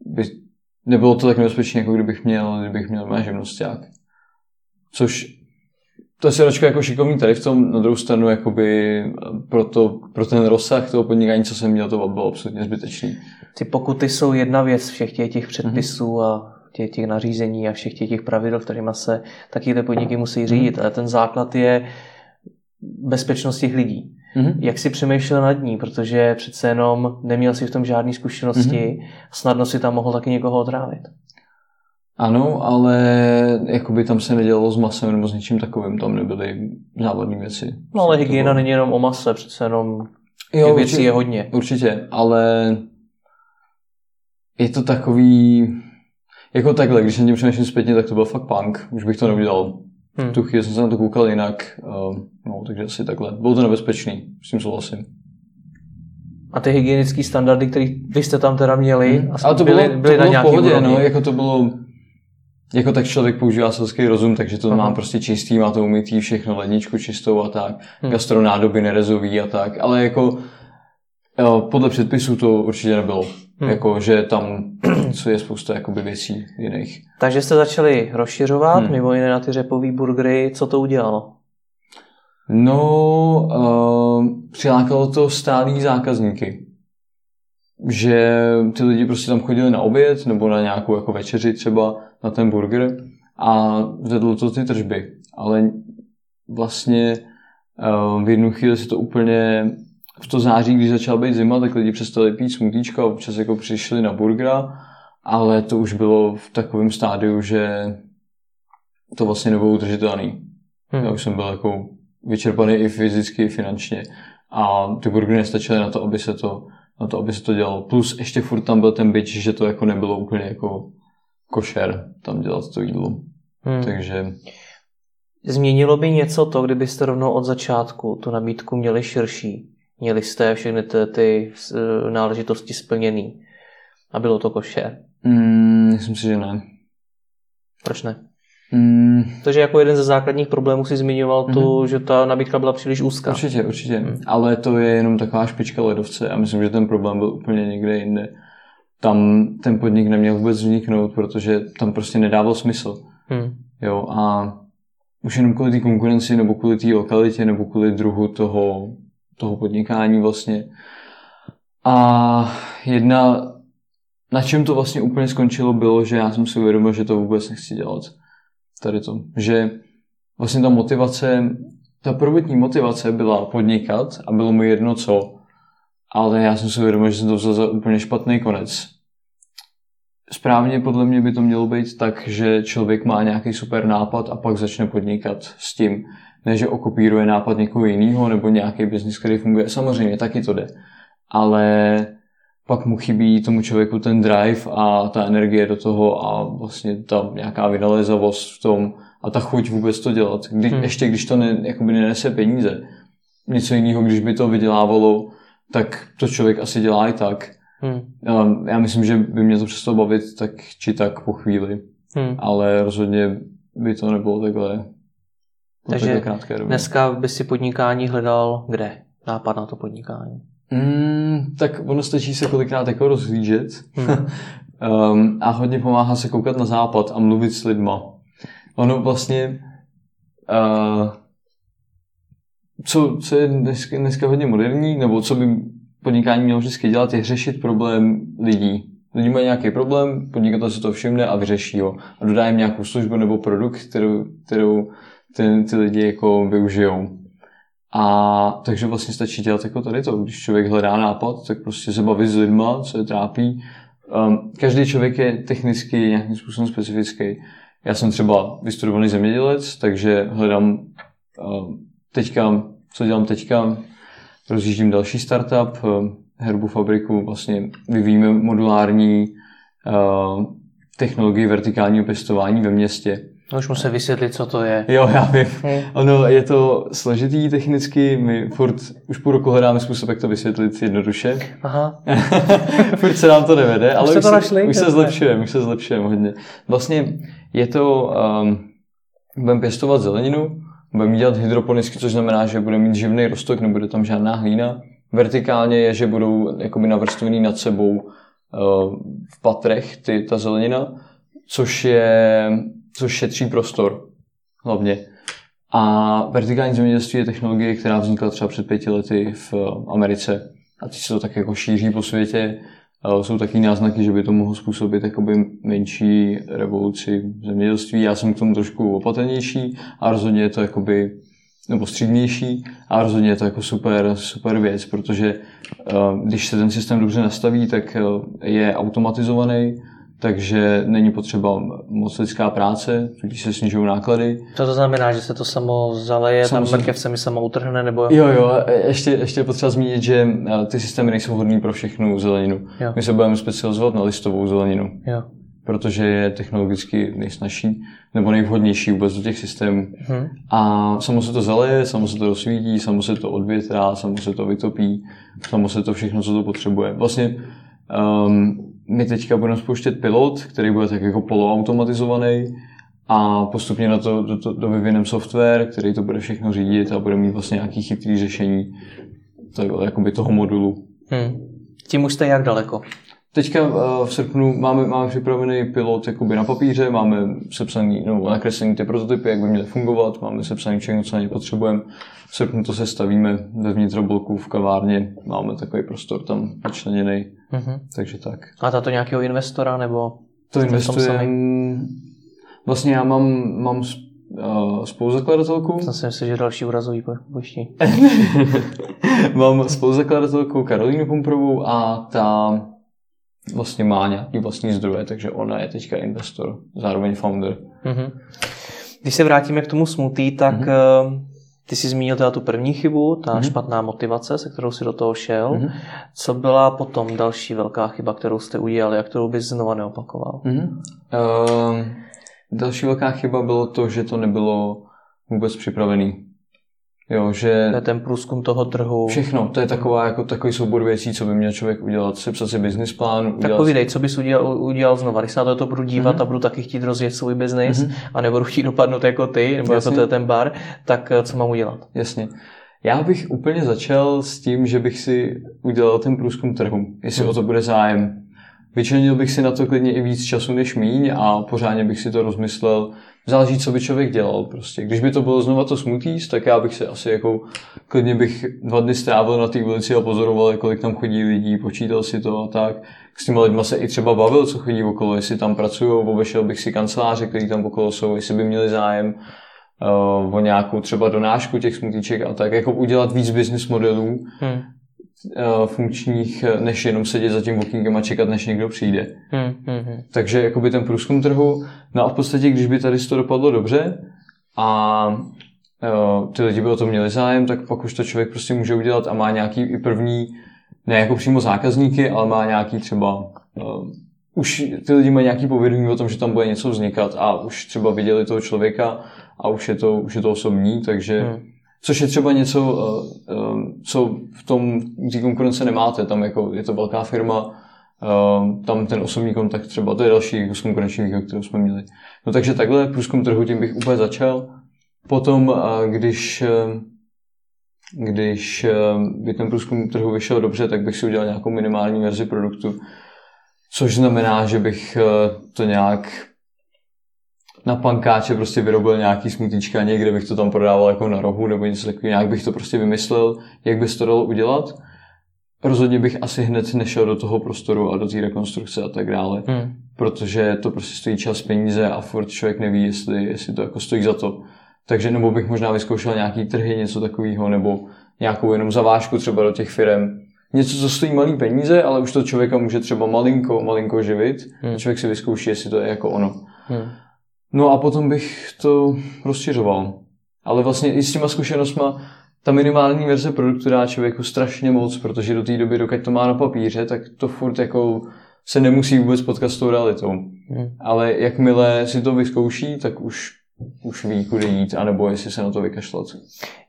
S2: by nebylo to tak nebezpečné, jako kdybych měl, kdybych měl mé živnosták. Což to je siročka jako šikovný tady v tom, na druhou stranu jakoby pro, to, pro ten rozsah toho podnikání, co jsem měl, to bylo absolutně zbytečný.
S1: Ty pokuty jsou jedna věc všech těch, těch předpisů mm-hmm. a těch, těch nařízení a všech těch, těch pravidel, kterými se taky ty podniky musí mhm. řídit. Ale ten základ je bezpečnost těch lidí. Mm-hmm. Jak si přemýšlel nad ní, protože přece jenom neměl si v tom žádné zkušenosti, mm-hmm. snadno si tam mohl taky někoho otrávit.
S2: Ano, ale jakoby tam se nedělalo s masem nebo s něčím takovým, tam nebyly závadné věci.
S1: No ale hygiena není jenom o mase, přece jenom jo, věcí je hodně.
S2: Určitě, ale je to takový, jako takhle, když jsem tím přemýšlím zpětně, tak to byl fakt punk, už bych to neudělal. Hmm. tu chvíli jsem se na to koukal jinak, uh, no, takže asi takhle. Bylo to nebezpečný, s tím souhlasím.
S1: A ty hygienické standardy, které vy jste tam teda měli, hmm.
S2: ale to byly, bylo, byly to na bylo v pohodě, no, jako to bylo jako tak člověk používá selský rozum, takže to Aha. mám prostě čistý, má to umytý, všechno ledničku čistou a tak, hmm. gastronádoby nerezový a tak, ale jako podle předpisů to určitě nebylo. Hmm. Jako, že tam <clears throat> co je spousta jakoby věcí jiných.
S1: Takže jste začali rozšiřovat, hmm. mimo jiné na ty řepové burgery, co to udělalo?
S2: No, uh, přilákalo to stálý zákazníky. Že ty lidi prostě tam chodili na oběd nebo na nějakou jako večeři třeba na ten burger a vedlo to ty tržby. Ale vlastně uh, v jednu chvíli se to úplně v to září, když začala být zima, tak lidi přestali pít smutíčka a občas jako přišli na burgera, ale to už bylo v takovém stádiu, že to vlastně nebylo udržitelný. Hmm. Já už jsem byl jako vyčerpaný i fyzicky, i finančně a ty burgery nestačily na to, aby se to, na to, aby se to dělalo. Plus ještě furt tam byl ten byč, že to jako nebylo úplně jako košer tam dělat to jídlo. Hmm. Takže...
S1: Změnilo by něco to, kdybyste rovnou od začátku tu nabídku měli širší? Měli jste všechny ty, ty náležitosti splněný a bylo to košer?
S2: Hmm, myslím si, že ne.
S1: Proč ne? Mm. Takže jako jeden ze základních problémů si zmiňoval mm. to, mhm. že ta nabídka byla příliš úzká.
S2: Určitě, určitě. Mm. Ale to je jenom taková špička ledovce a myslím, že ten problém byl úplně někde jinde tam ten podnik neměl vůbec vzniknout, protože tam prostě nedával smysl. Hmm. Jo, a už jenom kvůli té konkurenci, nebo kvůli té lokalitě, nebo kvůli druhu toho, toho podnikání vlastně. A jedna, na čem to vlastně úplně skončilo, bylo, že já jsem si uvědomil, že to vůbec nechci dělat. Tady to. Že vlastně ta motivace, ta prvotní motivace byla podnikat a bylo mi jedno co, ale já jsem si uvědomil, že jsem to vzal za úplně špatný konec správně podle mě by to mělo být tak, že člověk má nějaký super nápad a pak začne podnikat s tím. Ne, že okopíruje nápad někoho jiného nebo nějaký biznis, který funguje. Samozřejmě, taky to jde. Ale pak mu chybí tomu člověku ten drive a ta energie do toho a vlastně ta nějaká vynalézavost v tom a ta chuť vůbec to dělat. Kdy, hmm. Ještě když to ne, jakoby nenese peníze. Něco jiného, když by to vydělávalo, tak to člověk asi dělá i tak. Hmm. Já myslím, že by mě to přestalo bavit tak či tak po chvíli, hmm. ale rozhodně by to nebylo takhle
S1: Takže dneska by si podnikání hledal kde? Nápad na to podnikání.
S2: Mm, tak ono stačí se kolikrát jako rozhlížet hmm. <laughs> um, a hodně pomáhá se koukat na západ a mluvit s lidma. Ono vlastně uh, co, co je dneska, dneska hodně moderní, nebo co by podnikání mělo vždycky dělat, je řešit problém lidí. Lidi mají nějaký problém, podnikatel se to všimne a vyřeší ho. A dodá jim nějakou službu nebo produkt, kterou, kterou ty, ty lidi jako využijou. A takže vlastně stačí dělat jako tady to. Když člověk hledá nápad, tak prostě se bavit s lidma, co je trápí. Um, každý člověk je technicky nějakým způsobem specifický. Já jsem třeba vystudovaný zemědělec, takže hledám um, teďka, co dělám teďka, rozjíždím další startup, um, herbu fabriku, vlastně vyvíjíme modulární uh, technologii vertikálního pěstování ve městě.
S1: No už musím vysvětlit, co to je.
S2: Jo, já vím. Hmm. Ono je to složitý technicky, my furt už půl roku hledáme způsob, jak to vysvětlit jednoduše.
S1: Aha. <laughs>
S2: furt se nám to nevede, ale
S1: už, to
S2: už, se, už se zlepšujeme, už se zlepšujeme hodně. Vlastně je to, um, budeme pěstovat zeleninu, budeme dělat hydroponicky, což znamená, že bude mít živný rostok, nebude tam žádná hlína. Vertikálně je, že budou jakoby navrstvený nad sebou uh, v patrech ty, ta zelenina, což je což šetří prostor hlavně. A vertikální zemědělství je technologie, která vznikla třeba před pěti lety v Americe. A teď se to tak jako šíří po světě. Jsou taky náznaky, že by to mohlo způsobit jakoby menší revoluci v zemědělství. Já jsem k tomu trošku opatrnější a rozhodně je to jakoby nebo střídnější a rozhodně je to jako super, super věc, protože když se ten systém dobře nastaví, tak je automatizovaný, takže není potřeba moc lidská práce, tudíž se snižují náklady.
S1: Co to znamená, že se to samo zaleje, tam mrkev se mi samo utrhne? Nebo...
S2: Jo, jo, ještě, ještě je potřeba zmínit, že eh, ty systémy nejsou vhodné pro všechnu zeleninu. Jo. My se budeme specializovat na listovou zeleninu.
S1: Jo.
S2: Protože je technologicky nejsnažší nebo nejvhodnější vůbec do těch systémů. Hmm. A samo se to zaleje, samo se to rozsvítí, samo se to odvětrá, samo se to vytopí, samo se to všechno, co to potřebuje. Vlastně um, my teďka budeme spouštět pilot, který bude tak jako poloautomatizovaný a postupně na to, do, to, do vyvinem software, který to bude všechno řídit a bude mít vlastně nějaký chytrý řešení to, jakoby toho modulu.
S1: Hmm. Tím už jste jak daleko?
S2: Teďka uh, v srpnu máme, máme připravený pilot jakoby na papíře, máme sepsaný, no, nakreslený ty prototypy, jak by měly fungovat, máme sepsaný všechno, co na ně potřebujeme. V srpnu to se stavíme ve vnitrobloku v kavárně, máme takový prostor tam vyčleněný, mm-hmm. takže tak.
S1: A tato nějakého investora nebo?
S2: To investuje, vlastně já mám, mám uh, spoluzakladatelku.
S1: Jsem si myslel, že další úrazový pojištění. <laughs>
S2: mám spoluzakladatelku Karolínu Pumprovou a ta vlastně má nějaký vlastní zdroje, takže ona je teďka investor, zároveň founder. Mm-hmm.
S1: Když se vrátíme k tomu smutí, tak mm-hmm. ty jsi zmínil teda tu první chybu, ta mm-hmm. špatná motivace, se kterou si do toho šel. Mm-hmm. Co byla potom další velká chyba, kterou jste udělali a kterou bys znova neopakoval? Mm-hmm.
S2: Uh, další velká chyba bylo to, že to nebylo vůbec připravený. Jo, že...
S1: To je ten průzkum toho trhu.
S2: Všechno, to je taková, jako takový soubor věcí, co by měl člověk udělat, sepsat si business plán.
S1: Udělat... Tak povídej, co bys udělal, udělal znova, když se na to, to budu dívat mm-hmm. a budu taky chtít rozjet svůj biznis mm-hmm. a nebudu chtít dopadnout jako ty, nebo Jasně. jako to je ten bar, tak eh, co mám udělat?
S2: Jasně. Já bych úplně začal s tím, že bych si udělal ten průzkum trhu, jestli mm. o to bude zájem. Vyčlenil bych si na to klidně i víc času než míň a pořádně bych si to rozmyslel, záleží, co by člověk dělal prostě. Když by to bylo znova to smoothies, tak já bych se asi jako, klidně bych dva dny strávil na té ulici a pozoroval, kolik tam chodí lidí, počítal si to a tak. S těma lidma se i třeba bavil, co chodí okolo, jestli tam pracují, obešel bych si kanceláře, který tam okolo jsou, jestli by měli zájem uh, o nějakou třeba donášku těch smutíček a tak, jako udělat víc business modelů, hmm. Eh, funkčních, eh, než jenom sedět za tím walkingem a čekat, než někdo přijde. Hmm, hmm, hmm. Takže jakoby ten průzkum trhu, no a v podstatě, když by tady to dopadlo dobře a uh, ty lidi by o to měli zájem, tak pak už to člověk prostě může udělat a má nějaký i první, ne jako přímo zákazníky, ale má nějaký třeba uh, už ty lidi mají nějaký povědomí o tom, že tam bude něco vznikat a už třeba viděli toho člověka a už je to, už je to osobní, takže hmm Což je třeba něco, eh, eh, co v tom té konkurence nemáte. Tam jako je to velká firma, eh, tam ten osobní kontakt třeba, to je další z konkurenční výhod, kterou jsme měli. No takže takhle průzkum trhu tím bych úplně začal. Potom, když, když by ten průzkum trhu vyšel dobře, tak bych si udělal nějakou minimální verzi produktu, což znamená, že bych to nějak na pankáče prostě vyrobil nějaký smutíčka někde bych to tam prodával jako na rohu nebo něco takového, nějak bych to prostě vymyslel, jak by se to dalo udělat. Rozhodně bych asi hned nešel do toho prostoru a do té rekonstrukce a tak dále, hmm. protože to prostě stojí čas, peníze a furt člověk neví, jestli, jestli to jako stojí za to. Takže nebo bych možná vyzkoušel nějaký trhy, něco takového, nebo nějakou jenom zavážku třeba do těch firm. Něco, co stojí malý peníze, ale už to člověka může třeba malinko, malinko živit. Hmm. Člověk si vyzkouší, jestli to je jako ono. Hmm. No a potom bych to rozšiřoval. Ale vlastně i s těma zkušenostma ta minimální verze produktu dá člověku strašně moc, protože do té doby, dokud to má na papíře, tak to furt jako se nemusí vůbec potkat s tou realitou. Hmm. Ale jakmile si to vyzkouší, tak už, už ví, kudy jít, anebo jestli se na to vykašlat.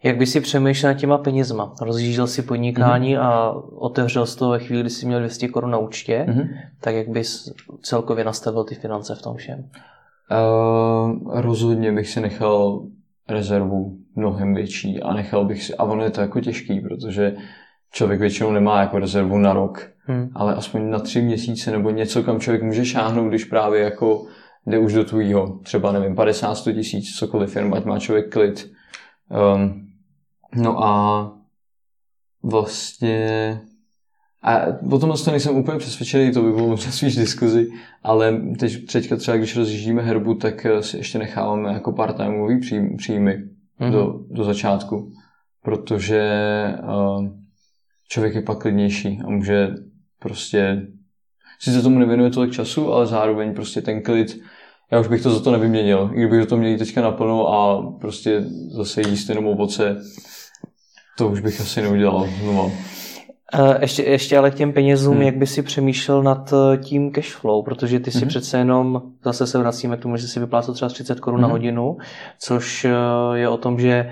S1: Jak by si přemýšlel nad těma penězma? Rozjížděl si podnikání hmm. a otevřel z toho ve chvíli, kdy jsi měl 200 korun na účtě, hmm. tak jak bys celkově nastavil ty finance v tom všem?
S2: Uh, rozhodně bych si nechal rezervu mnohem větší a nechal bych si, a ono je to jako těžký, protože člověk většinou nemá jako rezervu na rok, hmm. ale aspoň na tři měsíce nebo něco, kam člověk může šáhnout, když právě jako jde už do tvýho, třeba nevím, 50, 100 tisíc, cokoliv, firm, ať má člověk klid. Um, no a vlastně a potom to nejsem úplně přesvědčený, to by bylo možná spíš diskuzi, ale teď, teďka třeba, když rozjíždíme herbu, tak eh, si ještě necháváme jako part-timeový příjmy mm-hmm. do, do začátku, protože uh, člověk je pak klidnější a může prostě sice tomu nevěnuje tolik času, ale zároveň prostě ten klid, já už bych to za to nevyměnil. I kdybych to měl teďka naplno a prostě zase jíst jenom ovoce, to už bych asi neudělal znovu.
S1: Eh, ještě, ještě ale k těm penězům, hmm. jak by si přemýšlel nad eh, tím cash flow, protože ty si hmm. přece jenom, zase se vracíme k tomu, že si vyplácel třeba 30 korun hmm. na hodinu, což eh, je o tom, že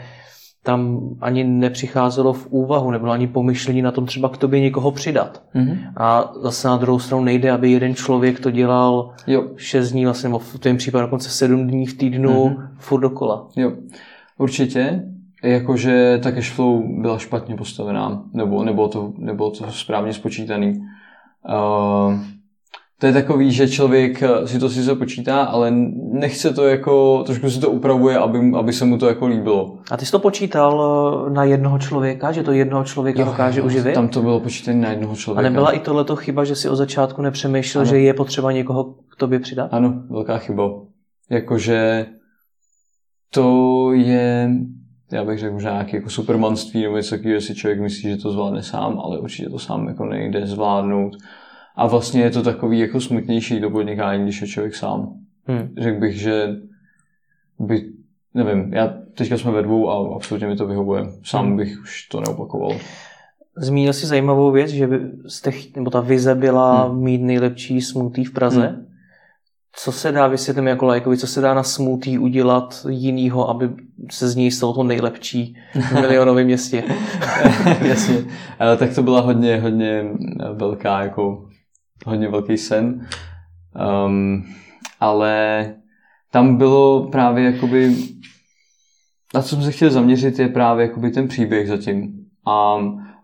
S1: tam ani nepřicházelo v úvahu, nebylo ani pomyšlení na tom třeba k tobě někoho přidat. Mm-hmm. A zase na druhou stranu nejde, aby jeden člověk to dělal jo. 6 dní, vlastně, nebo v tom případě dokonce 7 dní v týdnu mm-hmm. furt dokola.
S2: Jo, určitě jakože ta cashflow byla špatně postavená, nebo nebylo to, nebylo to správně spočítaný. Uh, to je takový, že člověk si to sice počítá, ale nechce to jako, trošku si to upravuje, aby, aby se mu to jako líbilo.
S1: A ty jsi to počítal eh, na jednoho člověka, že to jednoho člověka jo, dokáže jo, uživit?
S2: Tam to bylo počítané na jednoho člověka.
S1: A nebyla i tohleto chyba, že si od začátku nepřemýšlel, ano. že je potřeba někoho k tobě přidat?
S2: Ano, velká chyba. Jakože to je já bych řekl možná nějaké jako supermanství nebo něco takového, si člověk myslí, že to zvládne sám, ale určitě to sám jako nejde zvládnout. A vlastně je to takový jako smutnější do podnikání, když je člověk sám. Hmm. Řekl bych, že by, nevím, já teďka jsme ve dvou a absolutně mi to vyhovuje. Sám hmm. bych už to neopakoval.
S1: Zmínil si zajímavou věc, že by jste, nebo ta vize byla hmm. mít nejlepší smutý v Praze. Hmm. Co se dá, vysvětlit jako lajkovi, co se dá na smutý udělat jinýho, aby se z něj stalo to nejlepší v milionovém městě? <laughs>
S2: Jasně. tak to byla hodně, hodně velká, jako hodně velký sen. Um, ale tam bylo právě jakoby, na co jsem se chtěl zaměřit, je právě jakoby ten příběh zatím. A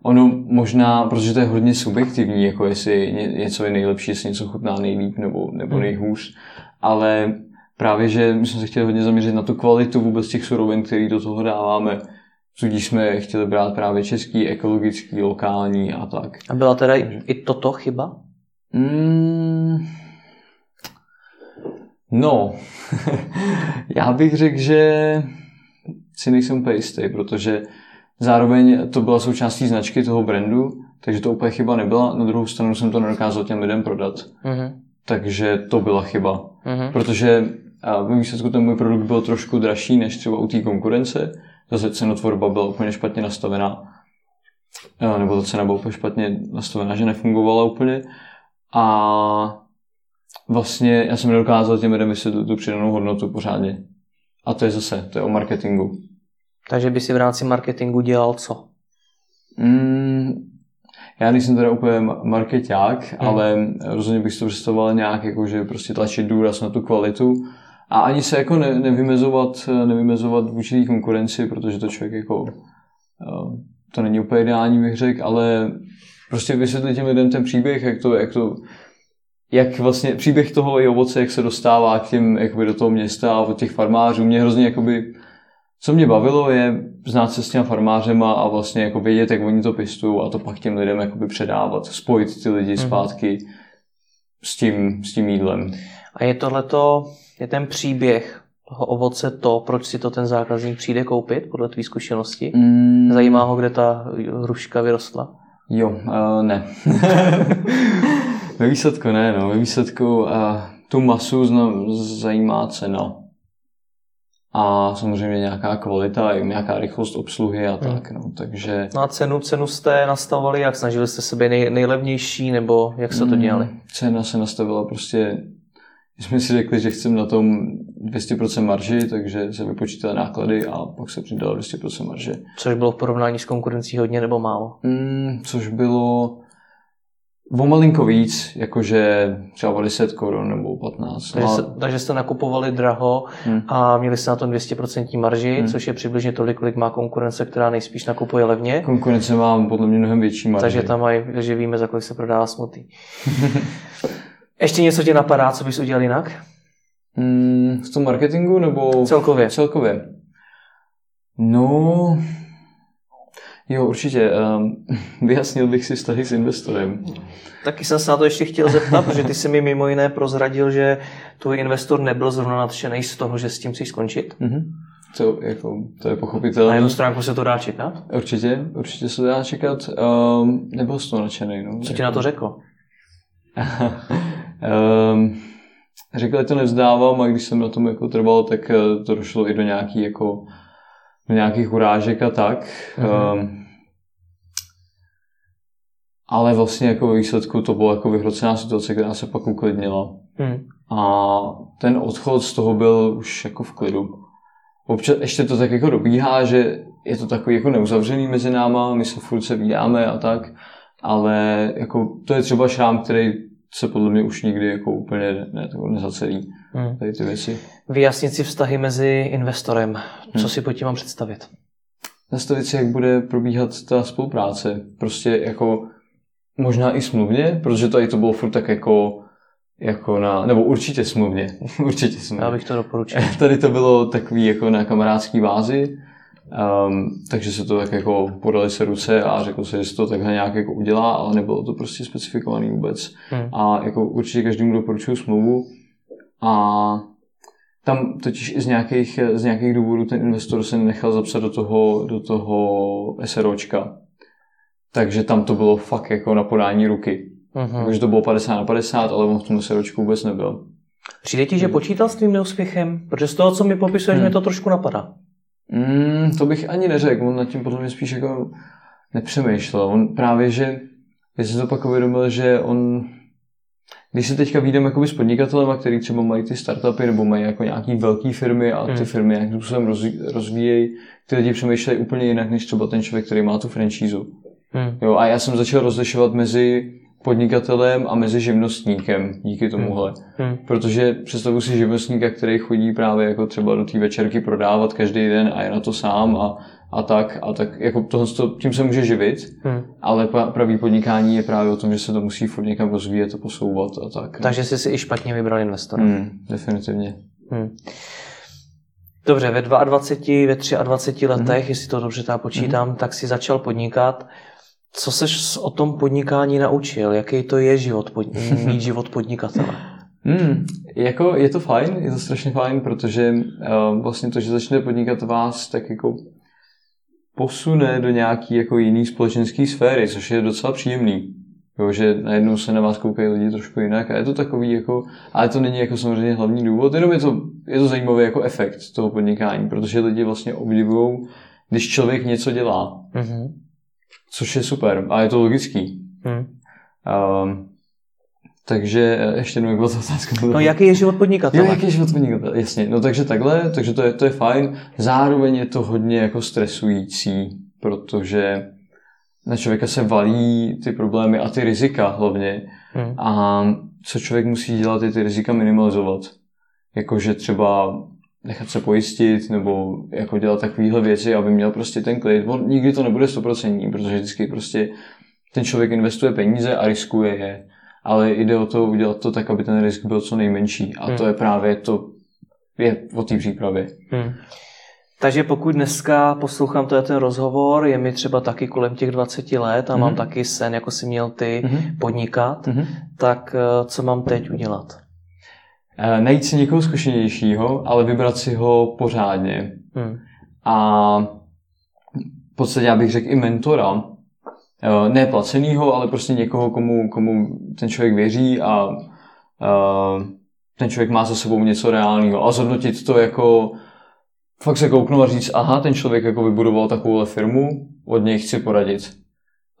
S2: ono možná, protože to je hodně subjektivní, jako jestli něco je nejlepší, jestli něco chutná nejlíp nebo, nebo hmm. nejhůř, ale právě, že my jsme se chtěli hodně zaměřit na tu kvalitu vůbec těch surovin, které do toho dáváme. Tudíž jsme chtěli brát právě český, ekologický, lokální a tak.
S1: A byla teda Takže... i toto chyba? Mm,
S2: no, <laughs> já bych řekl, že si nejsem úplně jistý, protože Zároveň to byla součástí značky toho brandu, takže to úplně chyba nebyla. Na druhou stranu jsem to nedokázal těm lidem prodat. Uh-huh. Takže to byla chyba. Uh-huh. Protože ve výsledku ten můj produkt byl trošku dražší než třeba u té konkurence. Zase cenotvorba byla úplně špatně nastavená. Nebo ta cena byla úplně špatně nastavená, že nefungovala úplně. A vlastně já jsem nedokázal těm lidem vysvětlit tu přidanou hodnotu pořádně. A to je zase, to je o marketingu.
S1: Takže by si v rámci marketingu dělal co?
S2: Mm, já nejsem teda úplně marketák, hmm. ale rozhodně bych si to představoval nějak, jako že prostě tlačit důraz na tu kvalitu a ani se jako ne, nevymezovat, nevymezovat vůči konkurenci, protože to člověk jako uh, to není úplně ideální, bych řekl, ale prostě vysvětlit těm lidem ten příběh, jak to, jak to jak vlastně příběh toho i ovoce, jak se dostává k těm, jakoby do toho města a od těch farmářů, mě hrozně jakoby, co mě bavilo je znát se s těma farmářema a vlastně jako vědět, jak oni to pěstují a to pak těm lidem jakoby předávat, spojit ty lidi mm-hmm. zpátky s tím, s tím jídlem.
S1: A je tohleto, je ten příběh toho ovoce to, proč si to ten zákazník přijde koupit, podle tvý zkušenosti? Mm. Zajímá ho, kde ta hruška vyrostla?
S2: Jo, uh, ne. <laughs> ve výsledku ne, no. Ve výsledku uh, tu masu zajímá cena. A samozřejmě nějaká kvalita, nějaká rychlost obsluhy a tak. Hmm. No. Takže...
S1: No a cenu, cenu jste nastavovali jak? Snažili jste sebe nej, nejlevnější nebo jak se to hmm, dělali?
S2: Cena se nastavila prostě my jsme si řekli, že chceme na tom 200% marži, takže se vypočítali náklady a pak se přidalo 200% marže.
S1: Což bylo v porovnání s konkurencí hodně nebo málo?
S2: Mm, což bylo o malinko víc, jakože třeba o 10 korun nebo 15.
S1: Takže, se, takže jste nakupovali draho hmm. a měli jste na tom 200% marži, hmm. což je přibližně tolik, kolik má konkurence, která nejspíš nakupuje levně.
S2: Konkurence má podle mě mnohem větší marži.
S1: Takže tam mají, takže víme, za kolik se prodává smutý. <laughs> Ještě něco tě napadá, co bys udělal jinak?
S2: Hmm, v tom marketingu nebo...
S1: Celkově.
S2: Celkově. No, jo, určitě. Um, <laughs> vyjasnil bych si vztahy s investorem.
S1: Taky jsem se na to ještě chtěl zeptat, protože ty jsi mi mimo jiné prozradil, že tvůj investor nebyl zrovna nadšený z toho, že s tím chceš skončit. Mm-hmm.
S2: To, jako, to je pochopitelné.
S1: Na jednu stránku se to dá čekat?
S2: Určitě, určitě se to dá čekat. Um, nebyl jsi to nadšený. No.
S1: Co ti na to řekl?
S2: Um, <laughs> řekl, že to nevzdávám a když jsem na tom jako trval, tak eh, to došlo i do nějaký jako nějakých urážek a tak. Mm-hmm. Um, ale vlastně jako ve výsledku to bylo jako vyhrocená situace, která se pak uklidnila. Mm. A ten odchod z toho byl už jako v klidu. Občas ještě to tak jako dobíhá, že je to takový jako neuzavřený mezi náma, my se furt se vídáme a tak, ale jako to je třeba šrám, který se podle mě už nikdy jako úplně ne, to nezacelí hmm. tady ty věci.
S1: Vyjasnit si vztahy mezi investorem. Co hmm. si pod tím mám představit?
S2: Nastavit si, jak bude probíhat ta spolupráce. Prostě jako možná i smluvně, protože tady to bylo furt tak jako jako na, nebo určitě smluvně, <laughs> určitě smluvně.
S1: Já bych to doporučil. <laughs>
S2: Tady to bylo takový jako na kamarádský vázi, Um, takže se to tak jako podali se ruce a řekl se, že se to takhle nějak jako udělá, ale nebylo to prostě specifikovaný vůbec. Hmm. A jako určitě každému doporučuju smlouvu a tam totiž i z nějakých, z nějakých důvodů ten investor se nechal zapsat do toho, do toho SROčka. Takže tam to bylo fakt jako na podání ruky. Uh-huh. Takže to bylo 50 na 50, ale on v tom SROčku vůbec nebyl.
S1: Přijde ti, že počítal s tvým neúspěchem? Protože z toho, co mi popisuješ, hmm. mi to trošku napadá.
S2: Mm, to bych ani neřekl, on nad tím podle mě spíš jako nepřemýšlel. On právě, že já jsem to pak uvědomil, že on, když se teďka výjdeme jakoby s podnikatelem, který třeba mají ty startupy nebo mají jako nějaký velké firmy a ty hmm. firmy nějakým způsobem rozvíjejí, ty lidi přemýšlejí úplně jinak, než třeba ten člověk, který má tu franšízu. Hmm. Jo, a já jsem začal rozlišovat mezi podnikatelem a mezi živnostníkem díky tomuhle. Hmm. hmm. Protože představuji si živnostníka, který chodí právě jako třeba do té večerky prodávat každý den a je na to sám a, a tak, a tak jako tohle, tím se může živit, hmm. ale pravý podnikání je právě o tom, že se to musí furt někam rozvíjet a posouvat a tak.
S1: Takže jsi si i špatně vybral investora.
S2: Hmm, definitivně. Hmm.
S1: Dobře, ve 22, ve 23 letech, hmm. jestli to dobře tak počítám, hmm. tak si začal podnikat. Co seš o tom podnikání naučil? Jaký to je život, pod, <laughs> mít život podnikatele?
S2: Hmm, jako je to fajn, je to strašně fajn, protože uh, vlastně to, že začne podnikat vás, tak jako posune do nějaký jako jiný společenský sféry, což je docela příjemný. Jo, že najednou se na vás koukají lidi trošku jinak a je to takový jako, ale to není jako samozřejmě hlavní důvod, jenom je to, je to zajímavý jako efekt toho podnikání, protože lidi vlastně obdivují, když člověk něco dělá. Mm-hmm což je super a je to logický. Hmm. Um, takže eh, ještě jednou, jak byla otázka?
S1: No, jaký je život podnikatele?
S2: Jo, jaký je život podnikatele, jasně. No takže takhle, takže to je, to je fajn. Zároveň je to hodně jako stresující, protože na člověka se valí ty problémy a ty rizika hlavně. Hmm. A co člověk musí dělat, je ty rizika minimalizovat. jakože třeba nechat se pojistit nebo jako dělat takovéhle věci, aby měl prostě ten klid. On nikdy to nebude stoprocentní, protože vždycky prostě ten člověk investuje peníze a riskuje je. Ale jde o to udělat to tak, aby ten risk byl co nejmenší. A hmm. to je právě to, je o té přípravě. Hmm.
S1: Takže pokud dneska poslouchám to je ten rozhovor, je mi třeba taky kolem těch 20 let a mm-hmm. mám mhm. taky sen, jako si měl ty, mm-hmm. podnikat, mm-hmm. tak eh, co mám teď udělat?
S2: E, najít si někoho zkušenějšího, ale vybrat si ho pořádně. Mm. A v podstatě já bych řekl i mentora, ne placenýho, ale prostě někoho, komu, komu ten člověk věří a ten člověk má za sebou něco reálného a zhodnotit to jako fakt se kouknu a říct, aha, ten člověk jako vybudoval takovouhle firmu, od něj chci poradit.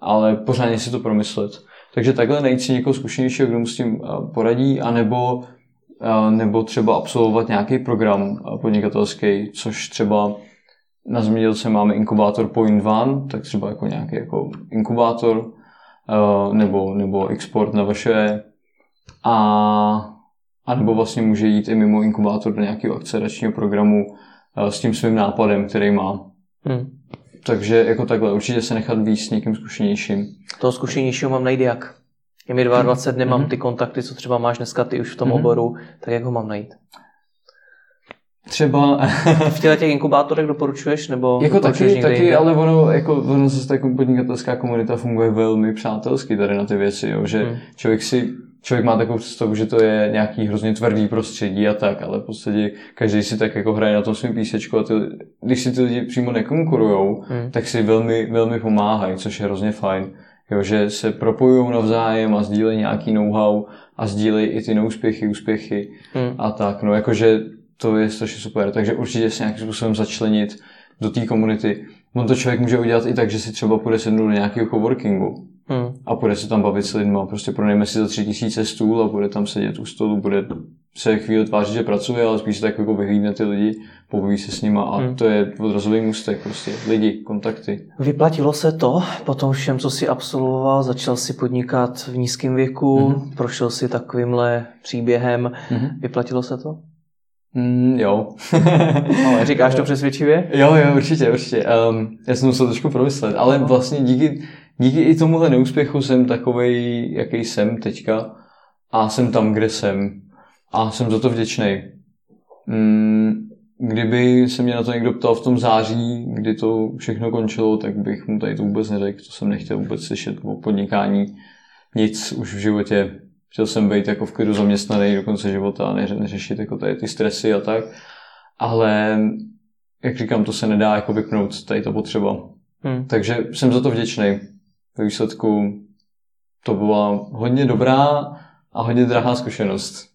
S2: Ale pořádně si to promyslet. Takže takhle najít si někoho zkušenějšího, kdo mu s tím poradí, anebo, nebo třeba absolvovat nějaký program podnikatelský, což třeba na zemědělce máme inkubátor Point One, tak třeba jako nějaký jako inkubátor, nebo, nebo export na vaše a, a nebo vlastně může jít i mimo inkubátor do nějakého akceleračního programu, Eh, s tím svým nápadem, který má. Hmm. Takže jako takhle, určitě se nechat víc s někým zkušenějším.
S1: Toho zkušenějšího mám najít jak? Je mi 22, nemám hmm. ty kontakty, co třeba máš dneska ty už v tom hmm. oboru, tak jak ho mám najít?
S2: Třeba...
S1: v těle těch inkubátorech doporučuješ? Nebo
S2: jako taky, taky ale ono, jako, ono zase ta podnikatelská komunita funguje velmi přátelsky tady na ty věci, jo, že hmm. člověk si člověk má takovou představu, že to je nějaký hrozně tvrdý prostředí a tak, ale v podstatě každý si tak jako hraje na tom svým písečku a ty, když si ty lidi přímo nekonkurujou, hmm. tak si velmi, velmi pomáhají, což je hrozně fajn. Jo, že se propojují navzájem a sdílejí nějaký know-how a sdílejí i ty neúspěchy, úspěchy hmm. a tak. No jakože to je strašně super, takže určitě se nějakým způsobem začlenit do té komunity. On to člověk může udělat i tak, že si třeba půjde sednout do nějakého coworkingu Hmm. A bude se tam bavit s lidmi. Prostě pronajme si za tři tisíce stůl a bude tam sedět u stolu, bude se chvíli tvářit, že pracuje, ale spíš tak jako vyhlídne ty lidi, pobaví se s nima a hmm. to je odrazový můstek, prostě lidi, kontakty.
S1: Vyplatilo se to po tom všem, co si absolvoval, začal si podnikat v nízkém věku, hmm. prošel si takovýmhle příběhem, hmm. vyplatilo se to?
S2: Mm, jo. <laughs>
S1: ale říkáš to přesvědčivě?
S2: Jo, jo, určitě, určitě. Um, já jsem musel trošku promyslet, ale vlastně díky díky i tomuhle neúspěchu jsem takovej, jaký jsem teďka a jsem tam, kde jsem a jsem za to vděčný. Mm, kdyby se mě na to někdo ptal v tom září, kdy to všechno končilo, tak bych mu tady to vůbec neřekl. To jsem nechtěl vůbec slyšet o podnikání. Nic už v životě. Chtěl jsem být jako v klidu zaměstnaný do konce života a neřešit jako tady ty stresy a tak. Ale jak říkám, to se nedá jako vypnout, tady to potřeba. Hmm. Takže jsem za to vděčný ve výsledku to byla hodně dobrá a hodně drahá zkušenost.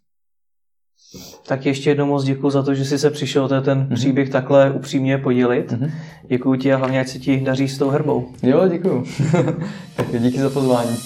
S1: Tak ještě jednou moc děkuji za to, že jsi se přišel ten, mm-hmm. příběh takhle upřímně podělit. Mm-hmm. Děkuji ti a hlavně, ať se ti daří s tou herbou.
S2: Jo, děkuji. <laughs> tak díky za pozvání.